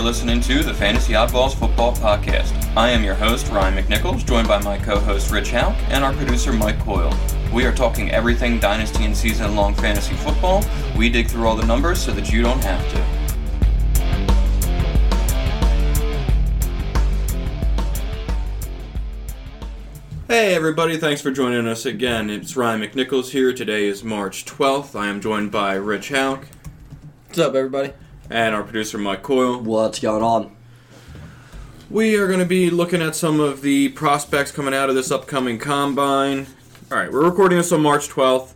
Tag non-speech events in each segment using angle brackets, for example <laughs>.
are listening to the Fantasy Oddballs Football Podcast. I am your host, Ryan McNichols, joined by my co host, Rich Hauk, and our producer, Mike Coyle. We are talking everything Dynasty and season long fantasy football. We dig through all the numbers so that you don't have to. Hey everybody, thanks for joining us again. It's Ryan McNichols here. Today is March 12th. I am joined by Rich Hauk What's up, everybody? And our producer Mike Coyle. What's going on? We are going to be looking at some of the prospects coming out of this upcoming combine. All right, we're recording this on March 12th,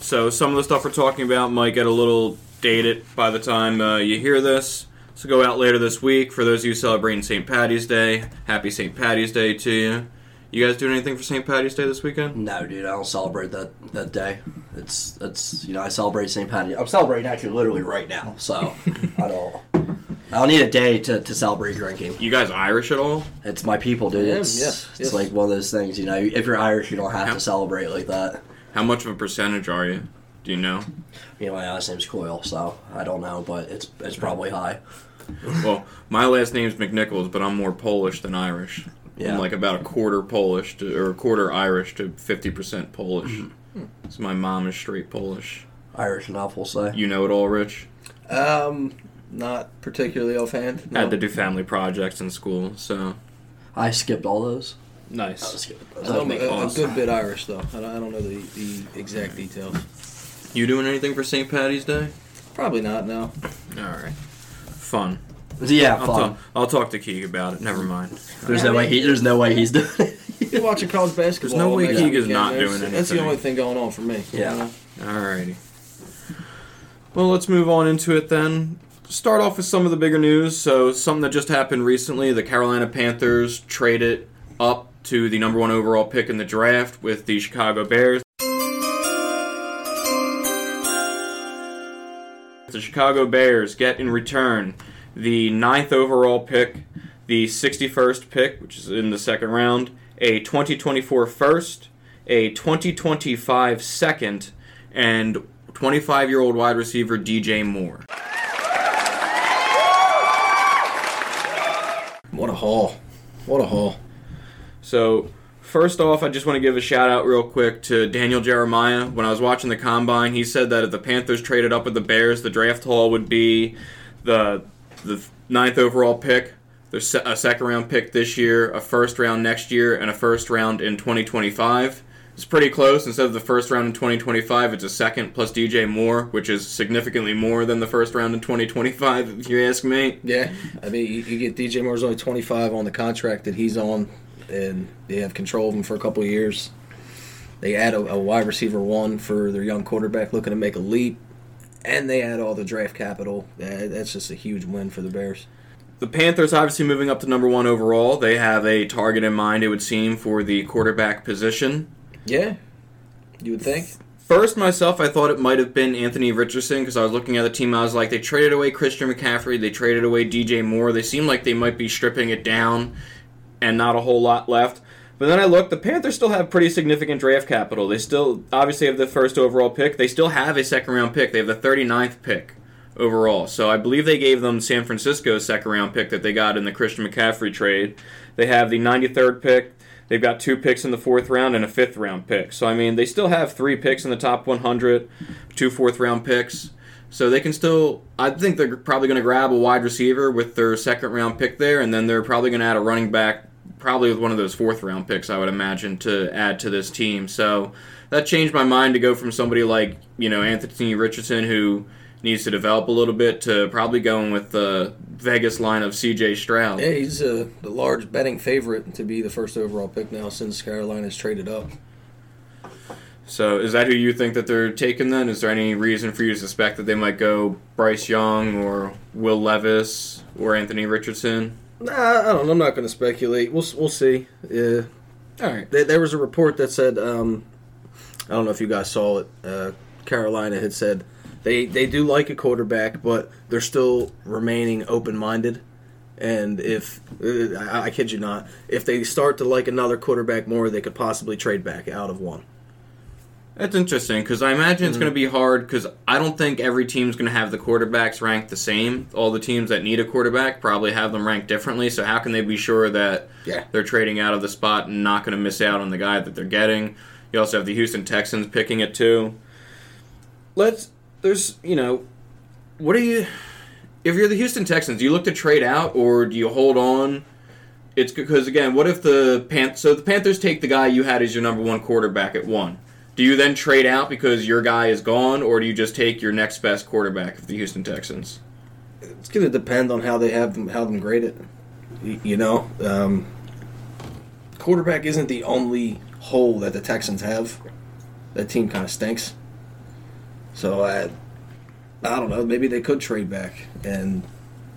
so some of the stuff we're talking about might get a little dated by the time uh, you hear this. So go out later this week. For those of you celebrating St. Patty's Day, happy St. Patty's Day to you. You guys doing anything for St. Patty's Day this weekend? No, dude, I don't celebrate that that day. It's it's you know I celebrate St. Patty. I'm celebrating actually literally right now, so I don't I don't need a day to, to celebrate drinking. You guys Irish at all? It's my people, dude. I It's yeah, it's yes. like one of those things. You know, if you're Irish, you don't have Yeah. to celebrate like that. How much of a percentage are you? Do you know? You know, my last name's Coyle, so I don't know, but it's it's probably high. Well, my last name's McNichols, but I'm more Polish than Irish. Yeah. I'm like about a quarter Polish to, or a quarter Irish to 50% Polish. Mm-hmm. So my mom is straight Polish. Irish enough, we'll say. You know it all, Rich? Um, not particularly offhand. I had to do family projects in school, so. I skipped all those. Nice. I Nice. skipped those. I'm That a, a good bit Irish though. I don't, I don't know the, the exact details. You doing anything for St. Patty's Day? Probably not. No. Alright. Fun. Yeah, I'll, fun. talk, I'll talk to Keeg about it. Never mind. There's no way he. There's no way he's doing. it. <laughs> You're watching college basketball. There's no way next Keegan's not That's- doing That's the only thing going on for me. Yeah. You know? Alrighty. Well, let's move on into it then. Start off with some of the bigger news. So, something that just happened recently the Carolina Panthers traded up to the number one overall pick in the draft with the Chicago Bears. The Chicago Bears get in return the ninth overall pick, the 61st pick, which is in the second round, a 2024 first, a 2025 second, and 25 year old wide receiver DJ Moore. What a haul! What a haul! So, first off, I just want to give a shout out real quick to Daniel Jeremiah. When I was watching the combine, he said that if the Panthers traded up with the Bears, the draft haul would be the the ninth overall pick, a second round pick this year, a first round next year, and a first round in 2025. It's pretty close. Instead of the first round in 2025, it's a second plus DJ Moore, which is significantly more than the first round in 2025, if you ask me. Yeah, I mean, you, get DJ Moore's only 25 on the contract that he's on, and they have control of him for a couple of years. They add a, a wide receiver one for their young quarterback looking to make a leap, and they add all the draft capital. That's just a huge win for the Bears. The Panthers obviously moving up to number one overall. They have a target in mind, it would seem, for the quarterback position. Yeah, you would think. First, myself, I thought it might have been Anthony Richardson because I was looking at the team. I was like, they traded away Christian McCaffrey, they traded away DJ Moore. They seem like they might be stripping it down and not a whole lot left. But then I look, the Panthers still have pretty significant draft capital. They still obviously have the first overall pick. They still have a second round pick. They have the 39th pick overall. So I believe they gave them San Francisco's second round pick that they got in the Christian McCaffrey trade. They have the 93rd pick. They've got two picks in the fourth round and a fifth round pick. So I mean, they still have three picks in the top 100, two fourth round picks. So they can still. I think they're probably going to grab a wide receiver with their second round pick there, and then they're probably going to add a running back, probably with one of those fourth round picks. I would imagine to add to this team. So that changed my mind to go from somebody like you know Anthony Richardson who needs to develop a little bit to probably going with the Vegas line of C.J. Stroud. Yeah, he's uh, the large betting favorite to be the first overall pick now since Carolina's traded up. So is that who you think that they're taking then? Is there any reason for you to suspect that they might go Bryce Young or Will Levis or Anthony Richardson? Nah, I don't. know. I'm not going to speculate. We'll we'll see. Yeah, All right. there, there was a report that said, um, I don't know if you guys saw it. Uh, Carolina had said they they do like a quarterback, but they're still remaining open minded. And if uh, I, I kid you not, if they start to like another quarterback more, they could possibly trade back out of one. That's interesting because I imagine it's going to mm. be hard because I don't think every team's going to have the quarterbacks ranked the same. All the teams that need a quarterback probably have them ranked differently. So how can they be sure that Yeah. they're trading out of the spot and not going to miss out on the guy that they're getting? You also have the Houston Texans picking it too. Let's there's you know what do you if you're the Houston Texans, do you look to trade out or do you hold on? It's because again, what if the Pan- so the Panthers take the guy you had as your number one quarterback at one? Do you then trade out because your guy is gone, or do you just take your next best quarterback of the Houston Texans? It's going to depend on how they have them, how them graded. Y- You know, um, quarterback isn't the only hole that the Texans have. That team kind of stinks. So I, I don't know. Maybe they could trade back and,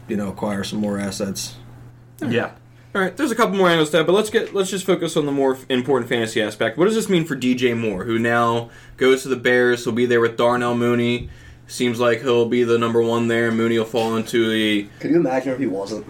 you know, acquire some more assets. Yeah. All right, there's a couple more angles to that, but let's get let's just focus on the more important fantasy aspect. What does this mean for DJ Moore, who now goes to the Bears? He'll be there with Darnell Mooney. Seems like he'll be the number one there. Mooney will fall into the Could you imagine if he wasn't?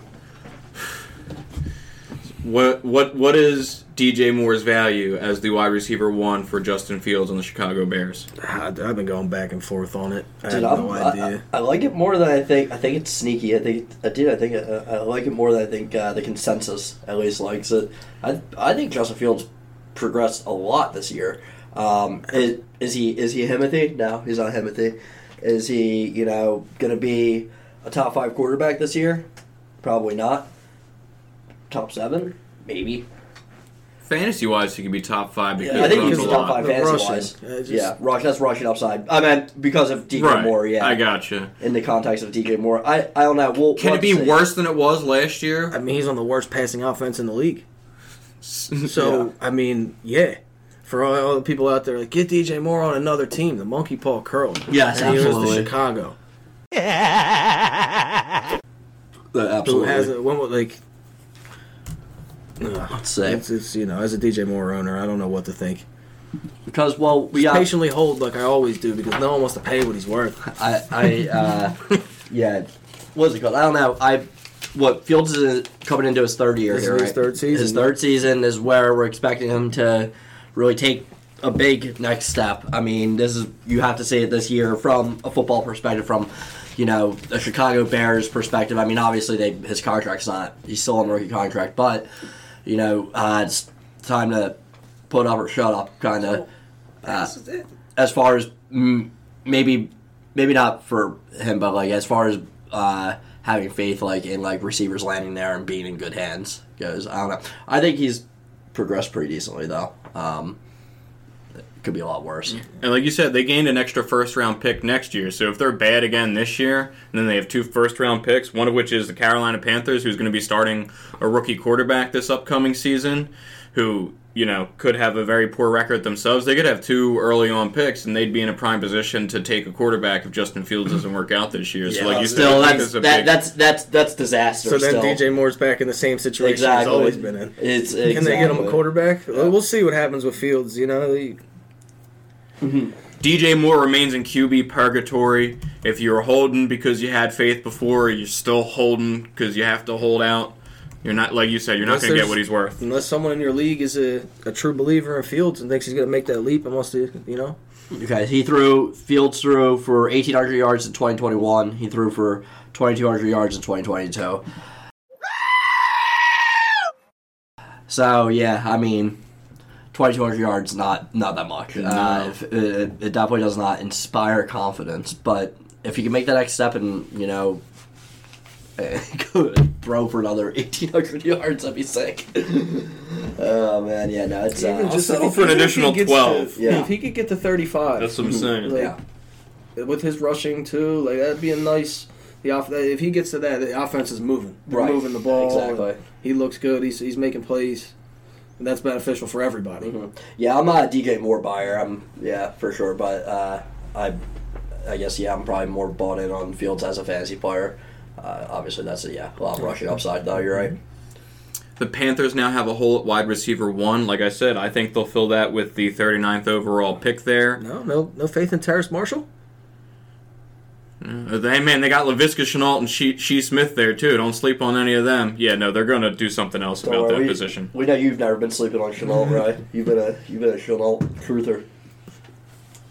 What what what is DJ Moore's value as the wide receiver one for Justin Fields on the Chicago Bears? I, I've been going back and forth on it. I Dude, have I'm, no I, idea. I, I like it more than I think. I think it's sneaky. I think I did. I think uh, I like it more than I think uh, the consensus at least likes it. I I think Justin Fields progressed a lot this year. Um, is, is he is he Himothy? No, he's not Himothy. Is he you know going to be a top five quarterback this year? Probably not. Top seven, maybe. Fantasy wise, he could be top five because I think he he runs could a top lot. five fantasy wise. just- yeah, rush. That's rushing upside. I meant because of DJ Right, Moore. Yeah, I gotcha. in the context of DJ Moore. I, I don't know. We'll, Can we'll it be have to see. worse than it was last year? I mean, he's on the worst passing offense in the league. So So I mean, yeah. For all, all the people out there, like get DJ Moore on another team, the monkey paw curl. Yes, and he goes absolutely. to Chicago, Uh, who has a, one with like. Ugh, Let's see. it's, it's you know as a DJ Moore owner, I don't know what to think. because well, we Just got. patiently hold like I always do because no one wants to pay what he's worth. I I uh, <laughs> yeah. What's it called? I don't know. I what Fields is coming into his third year This here. is his right? third season. His third season is where we're expecting him to really take a big next step. I mean, this is you have to say it this year from a football perspective, from you know a Chicago Bears perspective. I mean, obviously they his contract's not he's still on rookie contract, but you know uh, it's time to put up or shut up, kind of. Uh, as far as mm, maybe maybe not for him, but like as far as uh, having faith like in like receivers landing there and being in good hands goes. I don't know. I think he's progressed pretty decently though. Um, could be a lot worse. And like you said, they gained an extra first round pick next year. So if they're bad again this year, and then they have two first round picks, one of which is the Carolina Panthers, who's going to be starting a rookie quarterback this upcoming season, who you know could have a very poor record themselves. They could have two early on picks, and they'd be in a prime position to take a quarterback if Justin Fields doesn't work out this year. so like you still said, I think that's a that, that's that's that's disaster. So then still. DJ Moore's back in the same situation exactly he's always been in. It's Can they get him a quarterback? Well, We'll see what happens with Fields. You know, he- Mm-hmm. DJ Moore remains in QB purgatory. If you're holding because you had faith before, you're still holding because you have to hold out. You're not like you said. You're not going to get what he's worth. unless someone in your league is a, a true believer in Fields and thinks he's going to make that leap, and wants to, you know, Okay, he threw Fields threw for 1,800 yards in 2021. He threw for 2,200 yards in 2022. So yeah, I mean, 2,200 yards not not that much. Uh, if, it, it definitely does not inspire confidence. But if he can make that next step and you know. <laughs> throw for another 1,800 yards. That'd be sick. <laughs> oh man, yeah, no, it's Even uh, just settle for an even if he additional 12. To, Yeah. if he could get to thirty-five, That's what I'm saying. like, yeah. with his rushing too, like that'd be a nice. The off, if he gets to that, the offense is moving. They're Right. moving the ball. Exactly. He looks good. He's he's making plays, and that's beneficial for everybody. Mhm. Yeah, I'm not a DJ Moore buyer. I'm yeah for sure, but uh, I, I guess yeah, I'm probably more bought in on Fields as a fantasy player. Uh, obviously, that's a yeah, a lot of rushing upside though. You're right. The Panthers now have a hole at wide receiver one. Like I said, I think they'll fill that with the 39th overall pick there. No, no, no faith in Terrace Marshall. Uh, They man, they got Laviska Shenault and she-, Shi Smith there too. Don't sleep on any of them. Yeah, no, they're gonna do something else Don't about worry, that we, position. We know you've never been sleeping on Shenault, right? You've been a you've been a Shenault truther.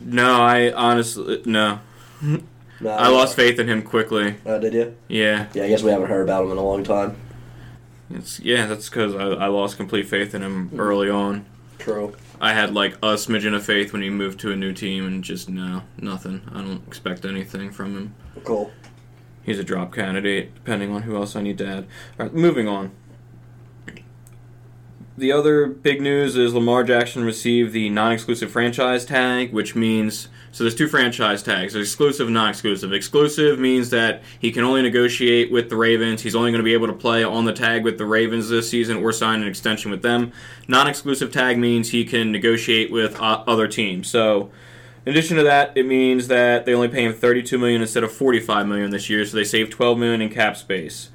No, I honestly no. No, I lost faith in him quickly. Uh, did you? Yeah, Yeah, I guess we haven't heard about him in a long time. it's yeah. That's because I, I lost complete faith in him early on. True. I had like a smidgen of faith when he moved to a new team, and just no, nothing. I don't expect anything from him. Cool. He's a drop candidate, depending on who else I need to add. All right, moving on. The other big news is Lamar Jackson received the non-exclusive franchise tag, which means so there's two franchise tags: exclusive, and non-exclusive. Exclusive means that he can only negotiate with the Ravens. He's only going to be able to play on the tag with the Ravens this season or sign an extension with them. Non-exclusive tag means he can negotiate with uh, other teams. So. In addition to that, it means that they only pay him 32 million instead of 45 million this year, so they save 12 million in cap space.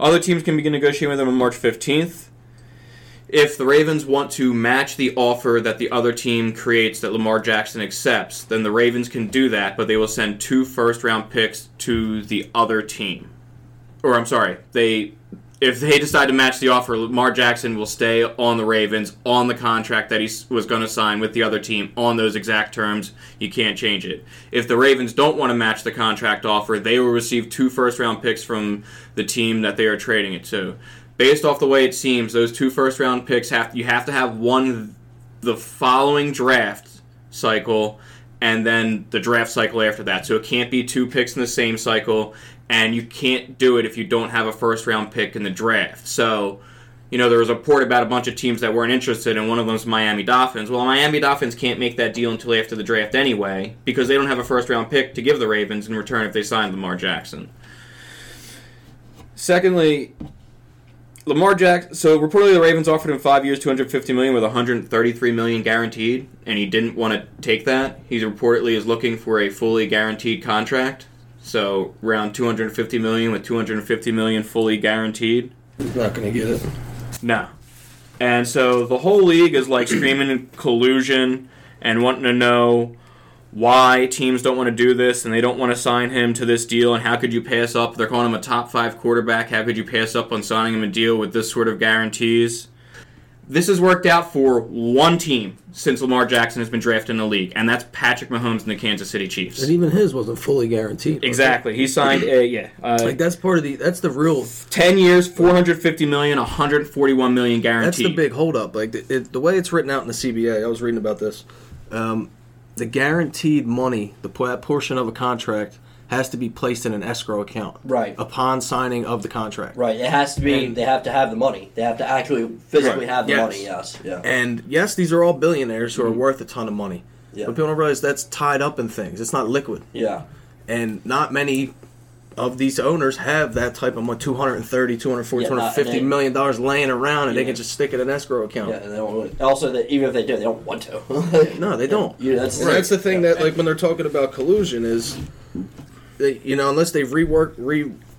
Other teams can begin negotiating with him on March 15th. If the Ravens want to match the offer that the other team creates that Lamar Jackson accepts, then the Ravens can do that, but they will send two first round picks to the other team. Or I'm sorry, they if they decide to match the offer, Lamar Jackson will stay on the Ravens on the contract that he was going to sign with the other team on those exact terms. You can't change it. If the Ravens don't want to match the contract offer, they will receive two first round picks from the team that they are trading it to. Based off the way it seems, those two first round picks have you have to have one the following draft cycle and then the draft cycle after that. So it can't be two picks in the same cycle, and you can't do it if you don't have a first round pick in the draft. So, you know, there was a report about a bunch of teams that weren't interested, and one of them was Miami Dolphins. Well, Miami Dolphins can't make that deal until after the draft anyway, because they don't have a first round pick to give the Ravens in return if they sign Lamar Jackson. Secondly, Lamar Jackson. So reportedly, the Ravens offered him five years, two hundred fifty million, with one hundred thirty-three million guaranteed, and he didn't want to take that. He reportedly is looking for a fully guaranteed contract. So around two hundred fifty million with two hundred fifty million fully guaranteed. He's not going to get it. No. And so the whole league is like screaming in collusion and wanting to know why teams don't want to do this and they don't want to sign him to this deal and how could you pass up they're calling him a top five quarterback how could you pass up on signing him a deal with this sort of guarantees this has worked out for one team since lamar jackson has been drafted in the league and that's patrick mahomes and the kansas city chiefs And even his wasn't fully guaranteed. was it? exactly he signed a yeah uh, Like that's part of the that's the real 10 years 450 million 141 million guaranteed That's the big holdup. Like the, it, the way it's written out in the CBA, I was reading about this. Um, the guaranteed money, the portion of a contract, has to be placed in an escrow account Right. upon signing of the contract. Right. It has to be. And- they have to have the money. They have to actually physically Right. have the Yes. money. Yes. Yeah. And yes, these are all billionaires who are mm-hmm. worth a ton of money. Yeah. But people don't realize that's tied up in things. It's not liquid. yeah. And not many of these owners have that type of money 230 240 Yeah, not- 250 they- million dollars laying around and they can just stick it in an escrow account Yeah. And they don't really, also, that even if they do, they don't want to. <laughs> no they don't Yeah, that's And that's the thing that like when they're talking about collusion is they, you know unless they've reworked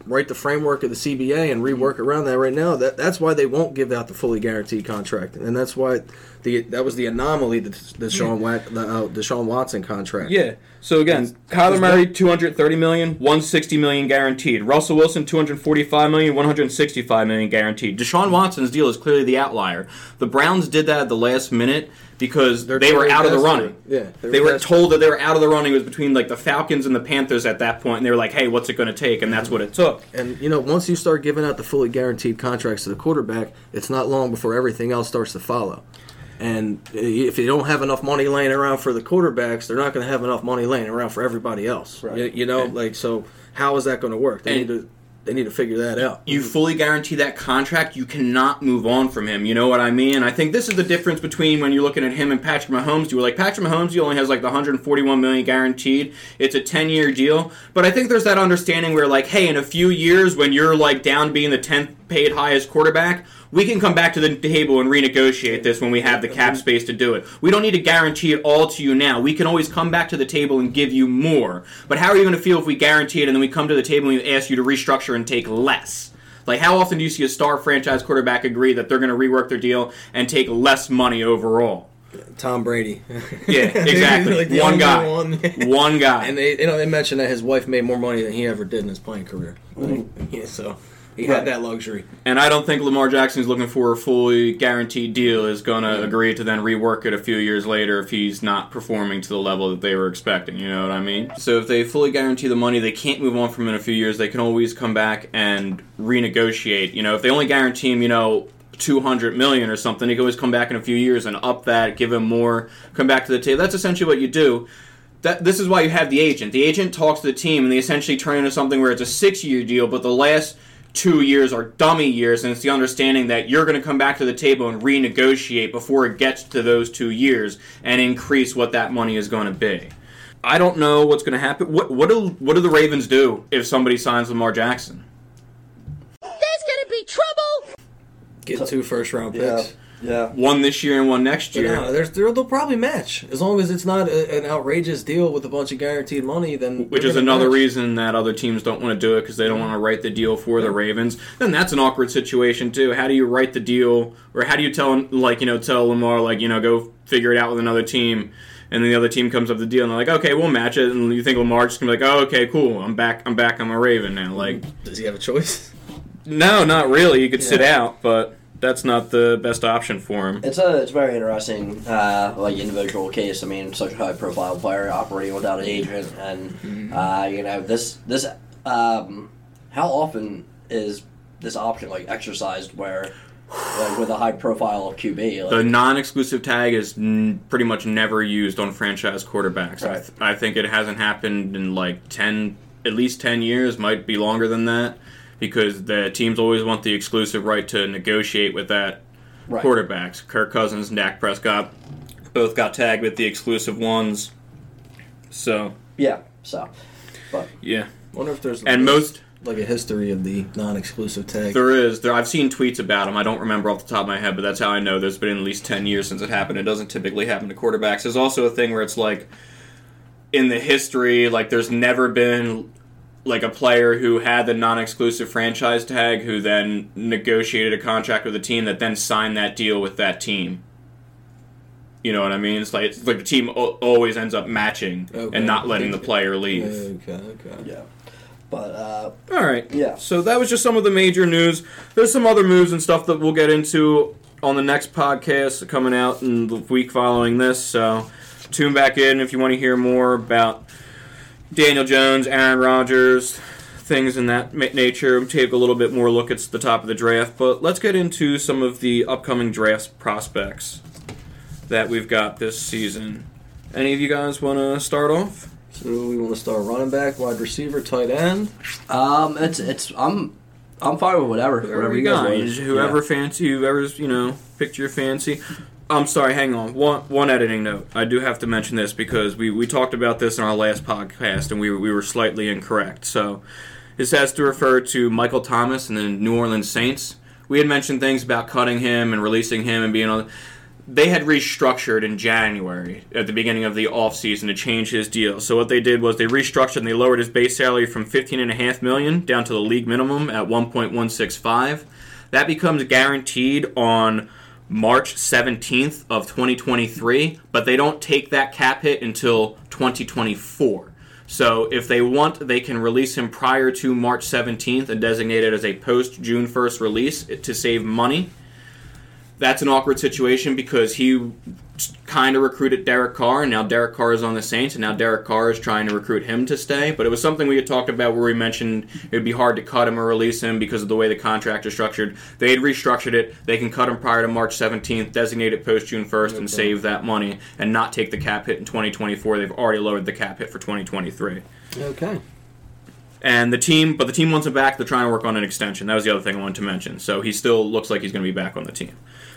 rewrite the framework of the CBA and rework around that right now that that's why they won't give out the fully guaranteed contract and that's why the that was the anomaly the the Sean Watt, the uh, Deshaun Watson contract Yeah. So again, Kyler Murray, 230 million, 160 million guaranteed. Russell Wilson, 245 million, 165 million guaranteed. Deshaun Watson's deal is clearly the outlier. The Browns did that at the last minute because They're they were out of the running. Yeah, they They were were told that they were out of the running. It was between like the Falcons and the Panthers at that point, and they were like, "Hey, what's it going to take?" And that's what it took. And you know, once you start giving out the fully guaranteed contracts to the quarterback, it's not long before everything else starts to follow. And if you don't have enough money laying around for the quarterbacks, they're not going to have enough money laying around for everybody else. Right. You, you know, like so, how is that going to work? They And- need to they need to figure that out. you mm-hmm. fully guarantee that contract, you cannot move on from him. You know what I mean? I think this is the difference between when you're looking at him and Patrick Mahomes. You were like Patrick Mahomes, he only has like the 141 million guaranteed. It's a 10 year deal, but I think there's that understanding where like, hey, in a few years when you're like down being the 10th paid highest quarterback. We can come back to the table and renegotiate this when we have the cap space to do it. We don't need to guarantee it all to you now. We can always come back to the table and give you more. But how are you going to feel if we guarantee it and then we come to the table and we ask you to restructure and take less? Like, how often do you see a star franchise quarterback agree that they're going to rework their deal and take less money overall? Tom Brady. Yeah, <laughs> exactly. Like one guy. one. <laughs> One guy. And they, you know, they mentioned that his wife made more money than he ever did in his playing career. Like, <laughs> yeah, so, He Right. had that luxury. And I don't think Lamar Jackson Jackson's looking for a fully guaranteed deal is going to mm-hmm. agree to then rework it a few years later if he's not performing to the level that they were expecting. You know what I mean? So if they fully guarantee the money, they can't move on from in a few years. They can always come back and renegotiate. You know, if they only guarantee him, you know. 200 million or something he can always come back in a few years and up that give him more come back to the table that's essentially what you do that this is why you have the agent. The agent talks to the team, and they essentially turn into something where it's a six-year deal, but the last two years are dummy years, and it's the understanding that you're going to come back to the table and renegotiate before it gets to those two years and increase what that money is going to be. I don't know what's going to happen. What what do what do the Ravens do if somebody signs Lamar Jackson? There's gonna be trouble! Get two first round picks. yeah. One this year and one next year. no, there's, they'll, they'll probably match as long as it's not a, an outrageous deal with a bunch of guaranteed money. Then Which is another match. reason that other teams don't want to do it because they don't want to write the deal for the Ravens. Then that's an awkward situation too. How do you write the deal, or how do you tell like you know tell Lamar like you know go figure it out with another team, and then the other team comes up with the deal and they're like okay we'll match it, and you think Lamar just gonna be like oh okay cool I'm back I'm back I'm a Raven now like Does he have a choice? no not really you could sit out but that's not the best option for him. It's a it's very interesting uh, like individual case. I mean, such a high profile player operating without an agent, and uh, you know this this um, how often is this option like exercised where like with a high profile of QB? Like, The non-exclusive tag is n- pretty much never used on franchise quarterbacks. I, th- I think it hasn't happened in like ten, at least ten years. Might be longer than that, because the teams always want the exclusive right to negotiate with that right. quarterbacks. Kirk Cousins and Dak Prescott both got tagged with the exclusive ones. So Yeah. So, but yeah, wonder if there's and most like a history of the non-exclusive tag. There is. There, I've seen tweets about them. I don't remember off the top of my head, but that's how I know. There's been at least ten years since it happened. It doesn't typically happen to quarterbacks. There's also a thing where it's like in the history, like there's never been like a player who had the non-exclusive franchise tag who then negotiated a contract with a team that then signed that deal with that team. You know what I mean? It's like it's like the team o- always ends up matching Okay. and not letting the player leave. Okay, okay. yeah. But uh, All right. Yeah. So that was just some of the major news. There's some other moves and stuff that we'll get into on the next podcast coming out in the week following this. So tune back in if you want to hear more about Daniel Jones, Aaron Rodgers, things in that nature. We'll take a little bit more look at the top of the draft. But let's get into some of the upcoming draft prospects that we've got this season. Any of you guys want to start off? So we want to start running back, wide receiver, tight end. um, it's it's I'm I'm fine with whatever Whoever you you got, guys want. whoever Yeah. fancy, whoever's you know picked your fancy. I'm sorry, hang on. One one editing note. I do have to mention this because we, we talked about this in our last podcast and we we were slightly incorrect. So this has to refer to Michael Thomas and the New Orleans Saints. We had mentioned things about cutting him and releasing him and being on. They had restructured in January at the beginning of the offseason to change his deal. So what they did was they restructured and they lowered his base salary from 15.5 million down to the league minimum at 1.165. That becomes guaranteed on March 17th of 2023, but they don't take that cap hit until 2024. So if they want, they can release him prior to March 17th and designate it as a post June 1st release to save money. That's an awkward situation because he kind of recruited Derek Carr, and now Derek Carr is on the Saints, and now Derek Carr is trying to recruit him to stay. But it was something we had talked about where we mentioned it would be hard to cut him or release him because of the way the contract is structured. They had restructured it. They can cut him prior to March 17th, designate it post June 1st, and save that money and not take the cap hit in 2024. They've already lowered the cap hit for 2023. Okay. And the team, but the team wants him back. They're trying to work on an extension. That was the other thing I wanted to mention. So he still looks like he's going to be back on the team.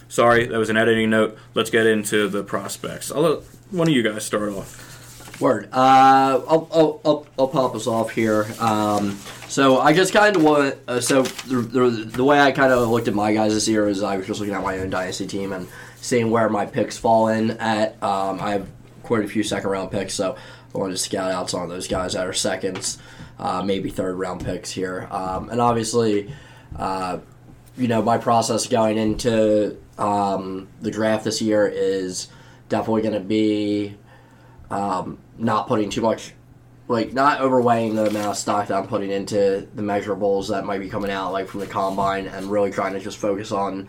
Sorry, that was an editing note. Let's get into the prospects. I'll let one of you guys start off. Word. Uh, I'll, I'll, I'll, I'll pop us off here. Um, so I just kind of want. Uh, so the, the, the way I kind of looked at my guys this year is I was just looking at my own dynasty team and seeing where my picks fall in at. Um, I have quite a few second round picks, so I wanted to scout out some of those guys that are seconds, uh, maybe third round picks here. Um, and obviously, uh, you know, my process going into um, the draft this year is definitely going to be um, not putting too much like not overweighing the amount of stock that I'm putting into the measurables that might be coming out like from the combine, and really trying to just focus on,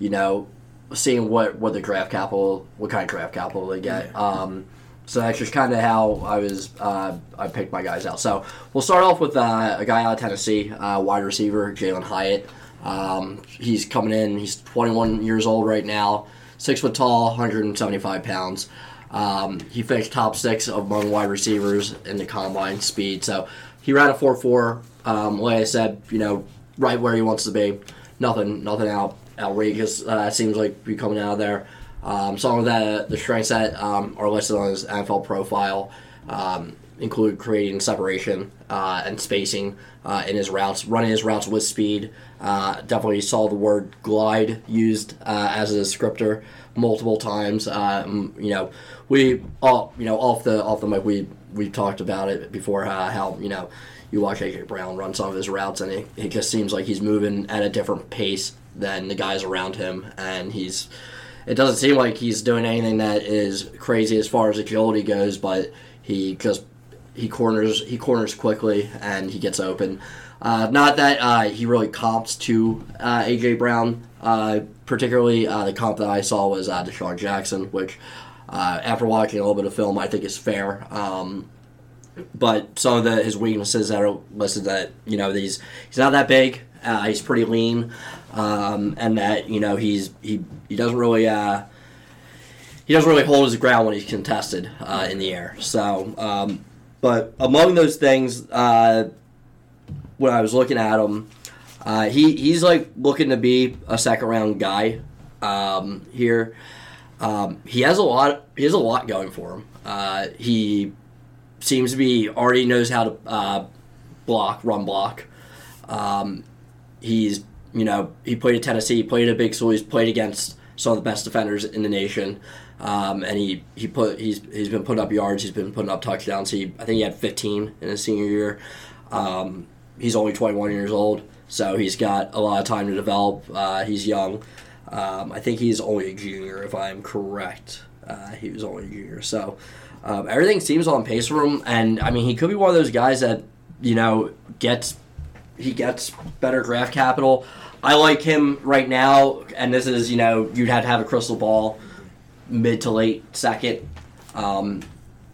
you know, seeing what what the draft capital, what kind of draft capital they get. Um, so that's just kind of how I was. Uh, I picked my guys out. So we'll start off with uh, a guy out of Tennessee, uh, wide receiver Jalin Hyatt. Um, he's coming in. He's 21 years old right now, six foot tall, 175 pounds. Um, he finished top six among wide receivers in the combine speed. So he ran a 4.4. Um, like I said, you know, right where he wants to be. Nothing, nothing out outrageous. Uh, seems like be coming out of there. Um, some of the the strengths that um, are listed on his NFL profile um, include creating separation uh, and spacing uh, in his routes, running his routes with speed. Uh, definitely saw the word glide used uh, as a descriptor multiple times. Um, you know, we all you know off the off the mic we we talked about it before uh, how you know you watch AJ Brown run some of his routes and it, it just seems like he's moving at a different pace than the guys around him and he's it doesn't seem like he's doing anything that is crazy as far as agility goes, but he just he corners he corners quickly and he gets open. Uh, not that uh, he really comps to uh, AJ Brown, uh, particularly uh, the comp that I saw was uh, DeSean Jackson, which after watching a little bit of film, I think is fair. Um, but some of the his weaknesses that are listed that you know he's he's not that big. Uh, he's pretty lean, um, and that you know he's he he doesn't really uh, he doesn't really hold his ground when he's contested uh, in the air. So, um, but among those things, uh, when I was looking at him, uh, he he's like looking to be a second round guy um, here. Um, he has a lot. He has a lot going for him. Uh, he seems to be already knows how to uh, block, run block. Um, he's you know he played at Tennessee, he played at Big School, he's played against some of the best defenders in the nation, um, and he he put he's he's been putting up yards, he's been putting up touchdowns. He I think he had 15 in his senior year. Um, he's only 21 years old, so he's got a lot of time to develop. Uh, he's young. Um, I think he's only a junior, if I'm correct. Uh, he was only a junior, so um, everything seems on pace for him. And I mean, he could be one of those guys that you know gets he gets better draft capital. I like him right now, and this is you know you'd have to have a crystal ball, mid to late second, um,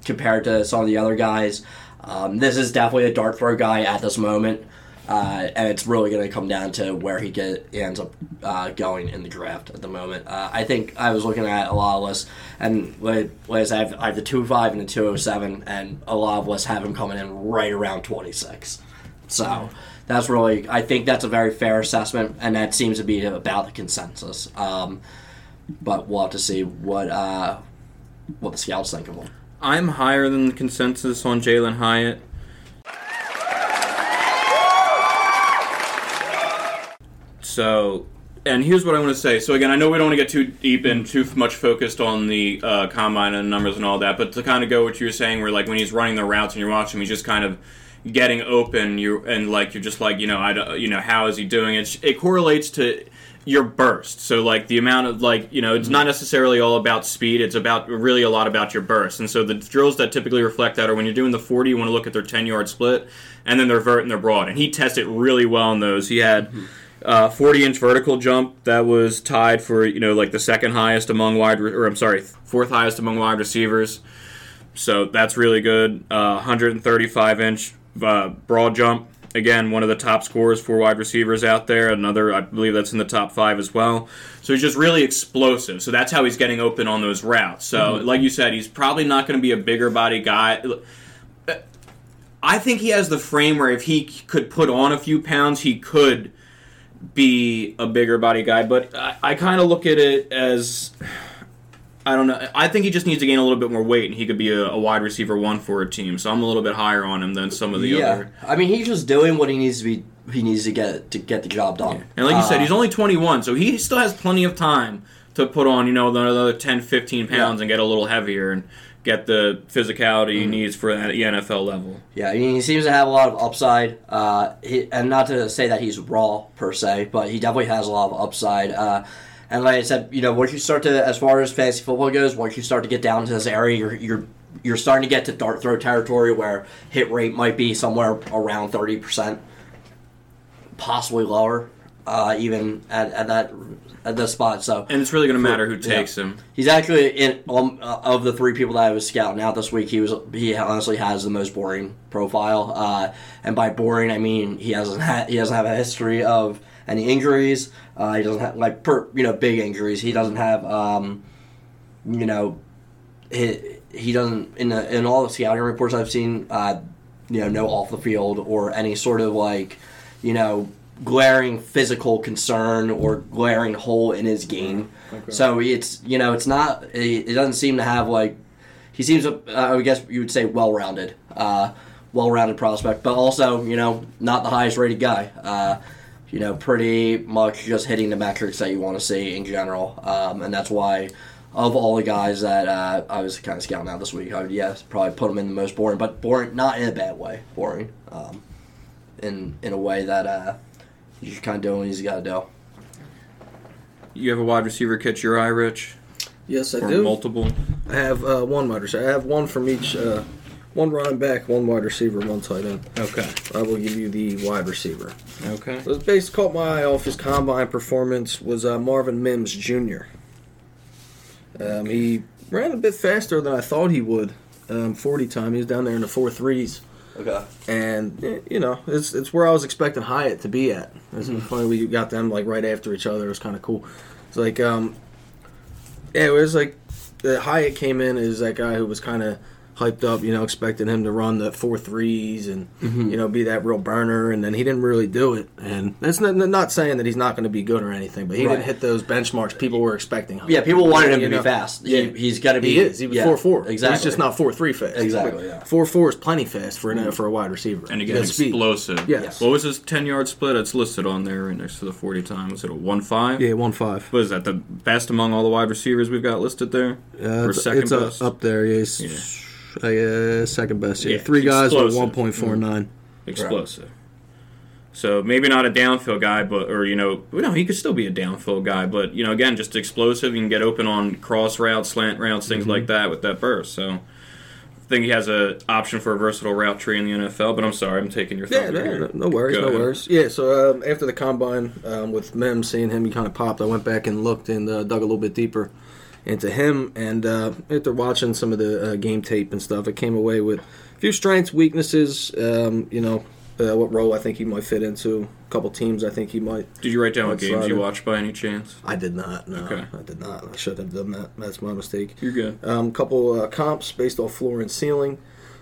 compared to some of the other guys. Um, this is definitely a dart throw guy at this moment, uh, and it's really going to come down to where he get ends up uh, going in the draft at the moment. Uh, I think I was looking at a lot of lists, and like, I said, I have, I have the two five and the two hundred seven, and a lot of lists have him coming in right around twenty six. So that's really I think that's a very fair assessment, and that seems to be about the consensus. Um, but we'll have to see what uh, what the scouts think of him. I'm higher than the consensus on Jalin Hyatt. So, and here's what I want to say. So again, I know we don't want to get too deep and too much focused on the uh, combine and numbers and all that, but to kind of go what you were saying, where like when he's running the routes and you're watching, him, he's just kind of getting open. You and like you're just like you know I don't, you know how is he doing it? It correlates to your burst. So like the amount of like you know it's not necessarily all about speed. It's about really a lot about your burst. And so the drills that typically reflect that are when you're doing the 40, you want to look at their 10 yard split, and then their vert and their broad. And he tested really well in those. He had. Uh, 40 inch vertical jump that was tied for you know like the second highest among wide re- or I'm sorry fourth highest among wide receivers so that's really good uh, 135 inch uh, broad jump again one of the top scorers for wide receivers out there. Another i believe that's in the top five as well. So he's just really explosive. So that's how he's getting open on those routes. So mm-hmm. like you said he's probably not going to be a bigger body guy. I think he has the frame where if he could put on a few pounds he could be a bigger body guy. But i, I kind of look at it as I don't know. I think he just needs to gain a little bit more weight, and he could be a, a wide receiver one for a team. So I'm a little bit higher on him than some of the yeah, other. I mean he's just doing what he needs to be. He needs to get to get the job done. And like you said, Uh, he's only 21, so he still has plenty of time to put on, you know, another 10, 15 pounds and get a little heavier and get the physicality he needs for the NFL level. Yeah, I mean, he seems to have a lot of upside. Uh, he, and not to say that he's raw per se, but he definitely has a lot of upside. Uh, and like I said, you know, once you start to, as far as fantasy football goes, once you start to get down to this area, you're, you're you're starting to get to dart throw territory where hit rate might be somewhere around 30%, possibly lower, uh, even at, at that at this spot. So And it's really going to matter who Yeah. takes him. He's actually in um, uh, of the three people that I was scouting out this week. He was he honestly has the most boring profile, uh, and by boring I mean he hasn't had he doesn't have a history of any injuries. Uh, he doesn't have like per you know big injuries. He doesn't have um, you know he, he doesn't in the, in all the scouting reports I've seen. Uh, you know, no off the field or any sort of like you know glaring physical concern or glaring hole in his game. So it's you know it's not it, it doesn't seem to have like he seems uh, I guess you would say well rounded, uh, well rounded prospect, but also you know not the highest rated guy. Uh, you know, pretty much just hitting the metrics that you want to see in general, um, and that's why. Of all the guys that uh, I was kind of scouting out this week, I would yes probably put him in the most boring, but boring not in a bad way, boring, um, in in a way that uh, you should kind of do what he's got to do. You have a wide receiver catch your eye, Rich? Yes, I Or do. multiple? I have uh, one wide receiver. I have one from each. Uh, one running back, one wide receiver, one tight end. Okay. I will give you the wide receiver. Okay. So the base caught my eye off his combine performance was uh, Marvin Mims Jr. Um, he ran a bit faster than I thought he would. Um, Forty time, he was down there in the four threes, Okay. and you know it's it's where I was expecting Hyatt to be at. It's funny we got them like right after each other. It was kind of cool. It's like um, yeah, it was like the Hyatt came in as that guy who was kind of hyped up, you know, expecting him to run the four threes and you know be that real burner, and then he didn't really do it. And that's not, not saying that he's not going to be good or anything, but he Right. didn't hit those benchmarks people were expecting. Him. Yeah, people wanted him You to be fast. Yeah, He, he's got to be. He is. He was yeah, four four. Exactly. He's just not four three fast. Exactly, yeah. Four four is plenty fast for an, for a wide receiver. And again, He has speed. explosive. Yes. What was his 10 yard split? It's listed on there right next to the 40 time. Was it a 1 5? Yeah, one five. What is that? The best among all the wide receivers we've got listed there? Uh, or it's second it's best? up there. Yeah, he's, Yeah. uh, second best. Yeah, Yeah, three guys with one point four nine. Explosive. So maybe not a downfield guy, but or you know, no, he could still be a downfield guy, but you know, again, just explosive. You can get open on cross routes, slant routes, things Mm-hmm. like that with that burst. So I think he has a option for a versatile route tree in the NFL. But I'm sorry, I'm taking your Yeah, no, no, no worries, Go no ahead. worries. Yeah, so um, after the combine um, with Mims, seeing him, he kind of popped. I went back and looked and uh, dug a little bit deeper into him, and uh, after watching some of the uh, game tape and stuff, I came away with a few strengths, weaknesses. Um, you know, uh, what role I think he might fit into. A couple teams I think he might. Did you write down what games you watched by any chance? I did not. No, Okay. I did not. I should have done that. That's my mistake. You're good. Um, couple uh, comps based off floor and ceiling.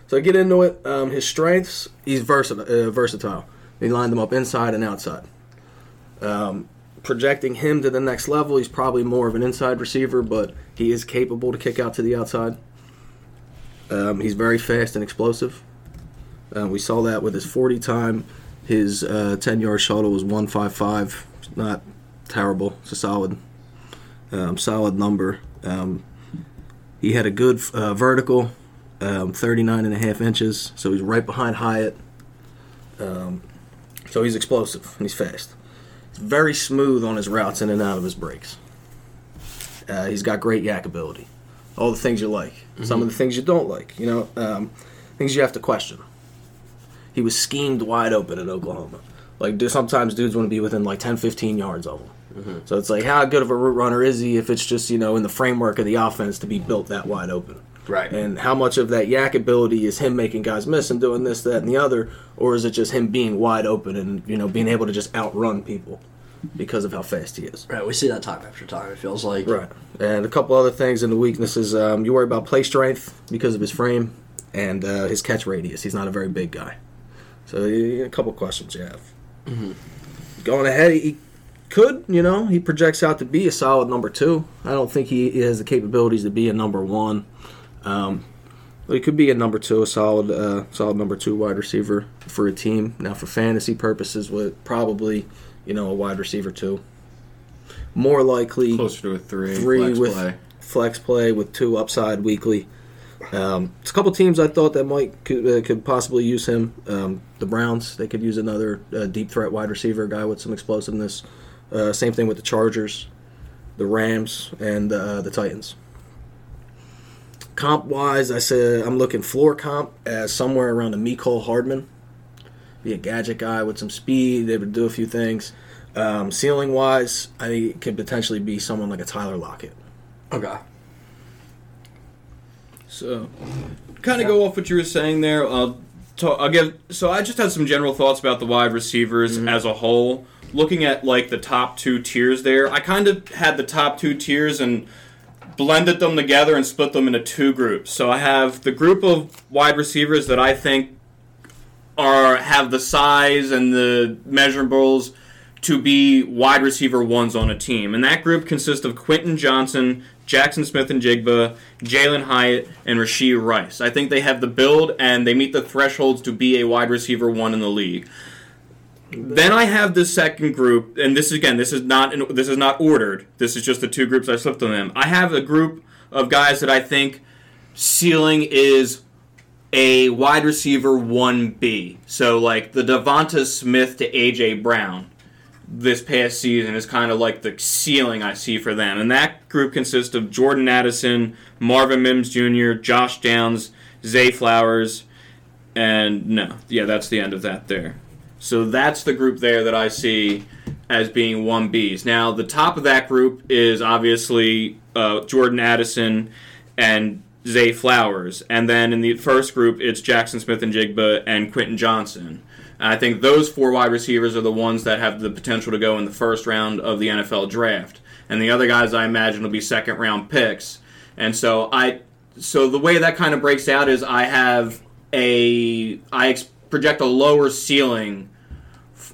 So I get into it. Um, his strengths, he's versatile. Uh, versatile. He lined them up inside and outside. Um, projecting him to the next level, he's probably more of an inside receiver, but he is capable to kick out to the outside. Um, he's very fast and explosive. Uh, we saw that with his 40 time. His uh, 10 yard shuttle was 155. Not terrible. It's a solid, um, solid number. Um, he had a good uh, vertical, um, 39 and a half inches, so he's right behind Hyatt. Um, so he's explosive and he's fast. Very smooth on his routes in and out of his breaks. Uh, he's got great YAC ability. All the things you like. Some of the things you don't like. You know, um, things you have to question. He was schemed wide open at Oklahoma. Like, do, sometimes dudes want to be within like 10, 15 yards of him. So it's like, how good of a route runner is he if it's just, you know, in the framework of the offense to be built that wide open? Right. And how much of that YAC ability is him making guys miss and doing this, that, and the other, or is it just him being wide open and you know being able to just outrun people because of how fast he is? Right. We see that time after time. It feels like. Right. And a couple other things in the weaknesses. Um, you worry about play strength because of his frame and uh, his catch radius. He's not a very big guy. So a couple questions you have. Going ahead, he could, you know, he projects out to be a solid number two. I don't think he has the capabilities to be a number one. Um, he could be a number two, a solid, uh, solid number two wide receiver for a team. Now, for fantasy purposes, with probably, you know, a wide receiver two. More likely, Closer to a three. three flex with play. flex play with two upside weekly. Um, it's a couple teams I thought that might could, uh, could possibly use him. Um, the Browns they could use another uh, deep threat wide receiver, guy with some explosiveness. Uh, same thing with the Chargers, the Rams, and uh, the Titans. Comp wise, I said I'm looking floor comp as somewhere around a Mecole Hardman. Be a gadget guy with some speed, They would do a few things. Um, ceiling wise, I think it could potentially be someone like a Tyler Lockett. Okay. So, kind of go off what you were saying there. I'll, talk, I'll give. So I just had some general thoughts about the wide receivers as a whole. Looking at like the top two tiers there, I kind of had the top two tiers and blended them together and split them into two groups. So I have the group of wide receivers that I think are have the size and the measurables to be wide receiver ones on a team. And that group consists of Quentin Johnston, Jackson Smith and Jigba, Jalin Hyatt, and Rashee Rice. I think they have the build and they meet the thresholds to be a wide receiver one in the league. Then I have the second group, and this is again, this is not in, this is not ordered. This is just the two groups I slipped them in. I have a group of guys that I think ceiling is a wide receiver 1B. So, like the DeVonta Smith to A.J. Brown this past season is kind of like the ceiling I see for them. And that group consists of Jordan Addison, Marvin Mims Jr., Josh Downs, Zay Flowers, and no, yeah, that's the end of that there. So that's the group there that I see as being 1Bs. Now, the top of that group is obviously uh, Jordan Addison and Zay Flowers. And then in the first group, it's Jaxon Smith-Njigba and Quentin Johnston. And I think those four wide receivers are the ones that have the potential to go in the first round of the NFL draft. And the other guys I imagine will be second round picks. And so I so the way that kind of breaks out is I have a I project a lower ceiling